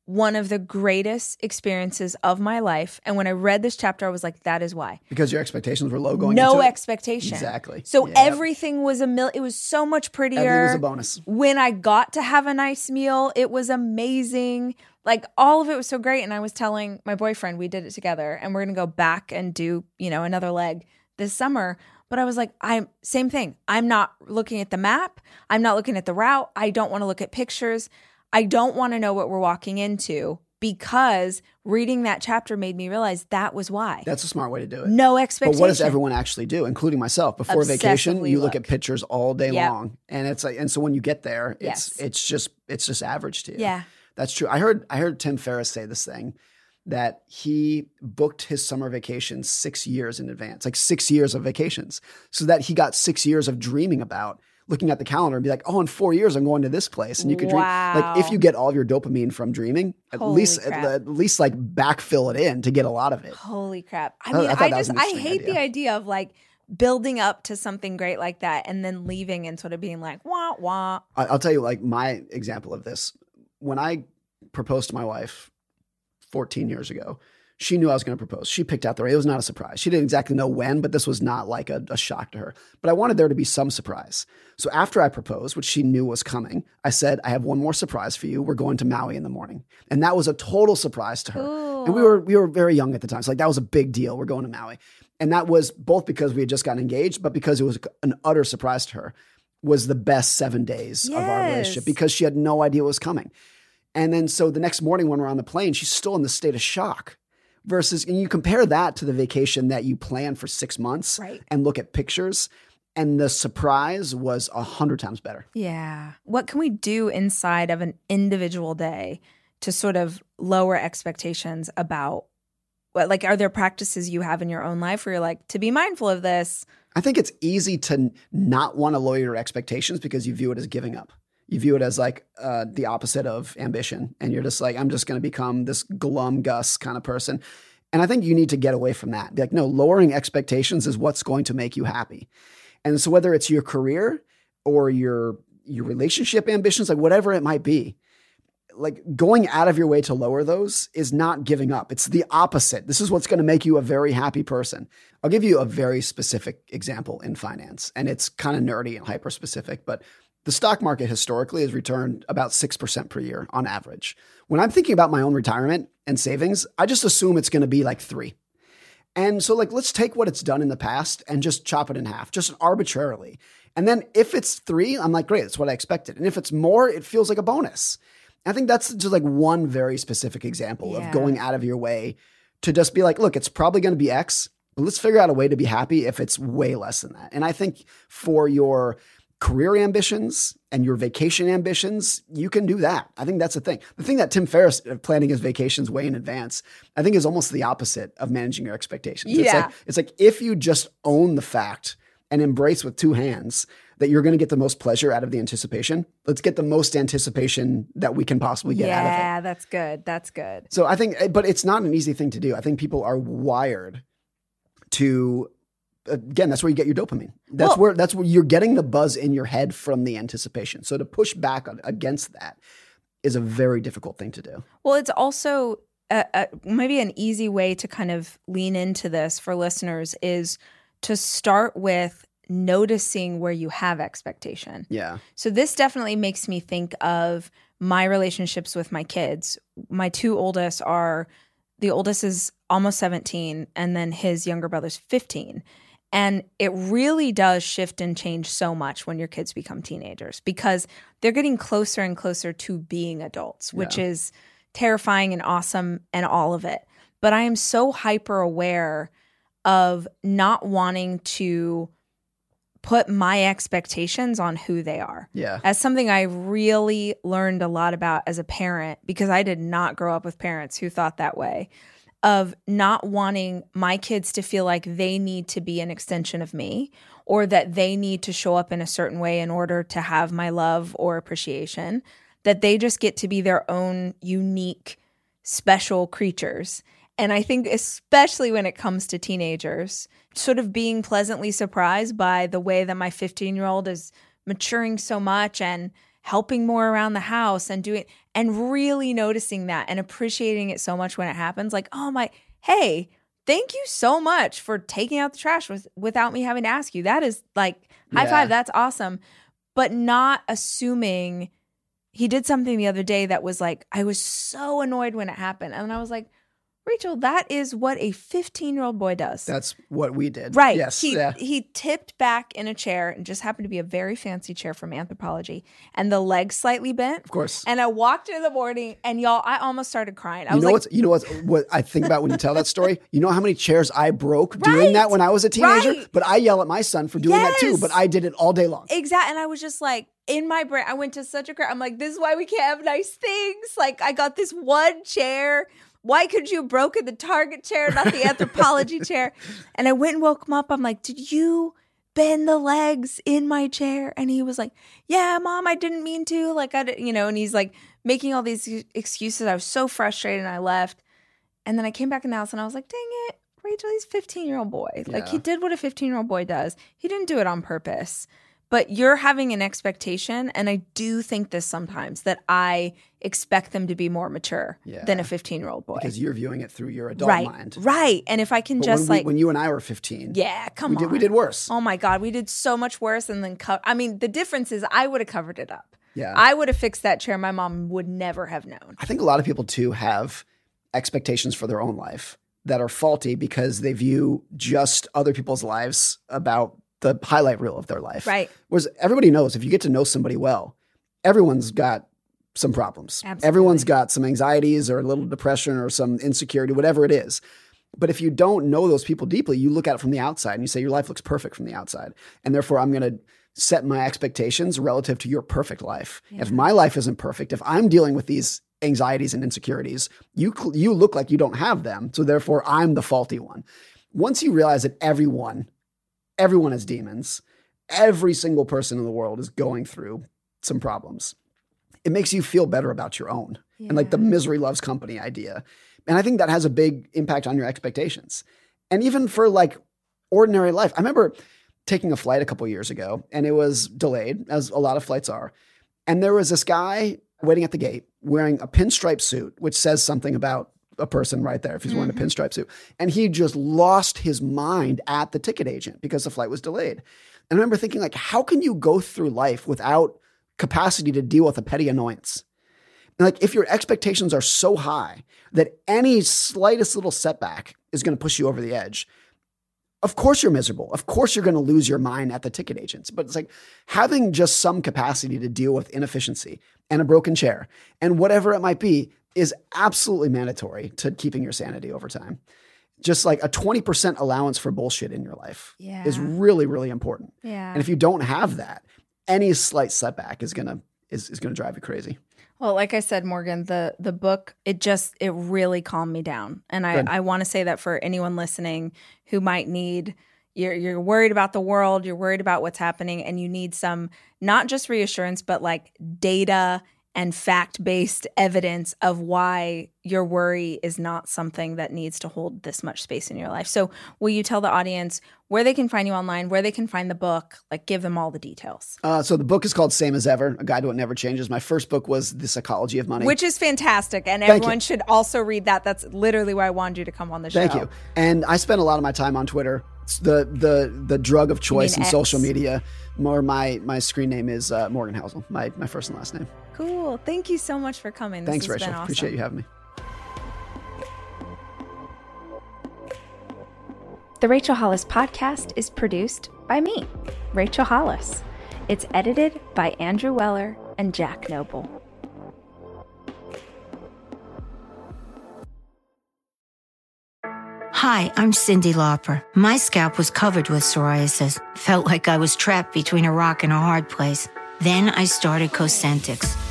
one of the greatest experiences of my life. And when I read this chapter, I was like, that is why. Because your expectations were low going no into it. expectation. Exactly. So Yeah. everything was a mil. It was so much prettier. Everything was a bonus. When I got to have a nice meal, it was amazing. Like all of it was so great. And I was telling my boyfriend, we did it together, and we're gonna go back and do, you know, another leg this summer. But I was like, I'm same thing. I'm not looking at the map. I'm not looking at the route. I don't want to look at pictures. I don't want to know what we're walking into because reading that chapter made me realize that was why. That's a smart way to do it. no But expectation. what does everyone actually do, including myself? Before vacation, you look, look. at pictures all day Yep. long, and it's like, and so when you get there, it's Yes. it's just it's just average to you. Yeah. that's true. I heard I heard Tim Ferriss say this thing that he booked his summer vacation six years in advance, like six years of vacations, so that he got six years of dreaming about looking at the calendar and be like, oh, in four years I'm going to this place, and you could dream. Like if you get all of your dopamine from dreaming, at Holy least at, at least like backfill it in to get a lot of it. Holy crap. I I- mean, I I, just, I hate the idea. idea of like building up to something great like that and then leaving and sort of being like, wah, wah. I- I'll tell you, like my example of this. When I proposed to my wife 14 years ago, she knew I was going to propose. She picked out the. Ring. It was not a surprise. She didn't exactly know when, but this was not like a, a shock to her. But I wanted there to be some surprise. So after I proposed, which she knew was coming, I said, "I have one more surprise for you. We're going to Maui in the morning," and that was a total surprise to her. And we were we were very young at the time, so like that was a big deal. We're going to Maui, and that was both because we had just gotten engaged, but because it was an utter surprise to her. Was the best seven days of our relationship because she had no idea what was coming. And then so the next morning when we're on the plane, she's still in the state of shock. Versus, and you compare that to the vacation that you plan for six months Right. and look at pictures, and the surprise was a hundred times better. Yeah. What can we do inside of an individual day to sort of lower expectations about what, like, are there practices you have in your own life where you're like, to be mindful of this? I think it's easy to not want to lower your expectations because you view it as giving up. You view it as like uh, the opposite of ambition, and you're just like, I'm just going to become this glum Gus kind of person. And I think you need to get away from that. Be like, no, lowering expectations is what's going to make you happy. And so whether it's your career or your your relationship ambitions, like whatever it might be, like going out of your way to lower those is not giving up. It's the opposite. This is what's going to make you a very happy person. I'll give you a very specific example in finance, and it's kind of nerdy and hyper specific, but the stock market historically has returned about 6% per year on average. When I'm thinking about my own retirement and savings, I just assume it's going to be like three. And so, like, let's take what it's done in the past and just chop it in half, just arbitrarily. And then if it's three, I'm like, great, that's what I expected. And if it's more, it feels like a bonus. I think that's just like one very specific example Yeah. of going out of your way to just be like, look, it's probably going to be X, but let's figure out a way to be happy if it's way less than that. And I think for your career ambitions and your vacation ambitions, you can do that. I think that's the thing. The thing that Tim Ferriss uh, planning his vacations way in advance, I think is almost the opposite of managing your expectations. It's Yeah. like it's like if you just own the fact and embrace with two hands that you're going to get the most pleasure out of the anticipation, let's get the most anticipation that we can possibly get out of it. yeah, that's good. That's good. So I think, eh, but it's not an easy thing to do. I think people are wired to, again, that's where you get your dopamine. That's Well- where that's where you're getting the buzz in your head from the anticipation. So to push back on, against that is a very difficult thing to do. Well, it's also a, a, maybe an easy way to kind of lean into this for listeners is to start with noticing where you have expectation. Yeah, So this definitely makes me think of my relationships with my kids. My two oldest are the oldest is almost 17 and then his younger brother's 15. And it really does shift and change so much when your kids become teenagers because they're getting closer and closer to being adults, which Yeah. is terrifying and awesome and all of it. But I am so hyper aware of not wanting to put my expectations on who they are. yeah, As something I really learned a lot about as a parent because I did not grow up with parents who thought that way of not wanting my kids to feel like they need to be an extension of me or that they need to show up in a certain way in order to have my love or appreciation that they just get to be their own unique special creatures. And I think, especially when it comes to teenagers, sort of being pleasantly surprised by the way that my 15 year old is maturing so much and helping more around the house and doing, and really noticing that and appreciating it so much when it happens. Like, oh my, hey, thank you so much for taking out the trash with, without me having to ask you. That is like, high Yeah. five, that's awesome. But not assuming he did something the other day that was like, I was so annoyed when it happened. And I was like, Rachel, that is what a 15 year old boy does. that's what we did. right. Yes. He, yeah. he tipped back in a chair and just happened to be a very fancy chair from Anthropologie and the legs slightly bent. Of course. And I walked in the morning and y'all, I almost started crying. I you was know like, what's you know what's what I think about when you tell that story? You know how many chairs I broke doing that when I was a teenager? Right. But I yell at my son for doing that too, but I did it all day long. Exactly. And I was just like, in my brain, I went to such a cry. I'm like, this is why we can't have nice things. Like, I got this one chair. Why could you have broken the Target chair, not the Anthropologie chair? And I went and woke him up. I'm like, did you bend the legs in my chair? And he was like, yeah, mom, I didn't mean to. Like, I, didn't, you know, and he's like making all these excuses. I was so frustrated and I left. And then I came back in the house and I was like, dang it. Rachel, he's a 15 year old boy. Like, he did what a 15 year old boy does. He didn't do it on purpose but you're having an expectation and i do think this sometimes that i expect them to be more mature Yeah. than a 15 year old boy Because you're viewing it through your adult right mind. right and if i can But just when, like we, when you and I were 15, yeah come we on did, we did worse. oh my god we did so much worse and then co- i mean the difference is i would have covered it up Yeah. i would have fixed that chair my mom would never have known I think a lot of people too have expectations for their own life that are faulty because they view just other people's lives about the highlight reel of their life. right Whereas everybody knows if you get to know somebody well, everyone's got some problems. Absolutely. Everyone's got some anxieties or a little depression or some insecurity, whatever it is. But if you don't know those people deeply, you look at it from the outside and you say, your life looks perfect from the outside. And therefore, I'm going to set my expectations relative to your perfect life. If my life isn't perfect, if I'm dealing with these anxieties and insecurities, you, you look like you don't have them. So therefore, I'm the faulty one. Once you realize that everyone, everyone has demons, every single person in the world is going through some problems. It makes you feel better about your own and like the misery loves company idea. And I think that has a big impact on your expectations. And even for like ordinary life. I remember taking a flight a couple years ago and it was delayed, as a lot of flights are. And there was this guy waiting at the gate wearing a pinstripe suit, which says something about a person right there if he's wearing a mm-hmm. pinstripe suit. And he just lost his mind at the ticket agent because the flight was delayed. And I remember thinking, like, how can you go through life without capacity to deal with a petty annoyance? like if your expectations are so high that any slightest little setback is going to push you over the edge, of course you're miserable. Of course you're going to lose your mind at the ticket agents. But it's like having just some capacity to deal with inefficiency and a broken chair and whatever it might be is absolutely mandatory to keeping your sanity over time. Just like a 20% allowance for bullshit in your life Yeah. is really, really important. Yeah. And if you don't have that, any slight setback is gonna is, is gonna drive you crazy. Well, like I said, Morgan, the the book it just it really calmed me down, and I Good. I want to say that for anyone listening who might need you're you're worried about the world, you're worried about what's happening, and you need some not just reassurance, but like data and fact based evidence of why your worry is not something that needs to hold this much space in your life. So, will you tell the audience where they can find you online, where they can find the book, like give them all the details? Uh, so the book is called Same as Ever: A Guide to What Never Changes. My first book was The Psychology of Money. Which is fantastic, and Thank everyone you. should also read that. That's literally why I wanted you to come on the show. Thank you. And I spend a lot of my time on Twitter. It's the the the drug of choice in social media. More my my screen name is uh, Morgan Housel. My my first and last name. Cool. Thank you so much for coming. This Thanks, has Rachel. been awesome. Appreciate you having me. The Rachel Hollis podcast is produced by me, Rachel Hollis. It's edited by Andrew Weller and Jack Noble. Hi, I'm Cyndi Lauper. My scalp was covered with psoriasis. Felt like I was trapped between a rock and a hard place. Then I started Cosentyx.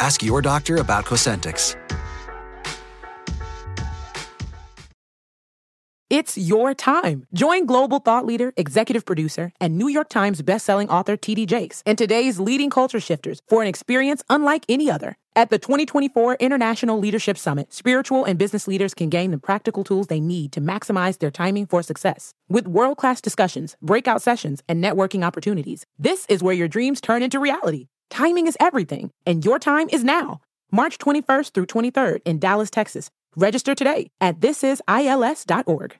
Ask your doctor about Cosentyx. It's your time. Join global thought leader, executive producer, and New York Times bestselling author TD Jakes and today's leading culture shifters for an experience unlike any other. At the 2024 International Leadership Summit, spiritual and business leaders can gain the practical tools they need to maximize their timing for success. With world class discussions, breakout sessions, and networking opportunities, this is where your dreams turn into reality. Timing is everything, and your time is now. March 21st through 23rd in Dallas, Texas. Register today at thisisils.org.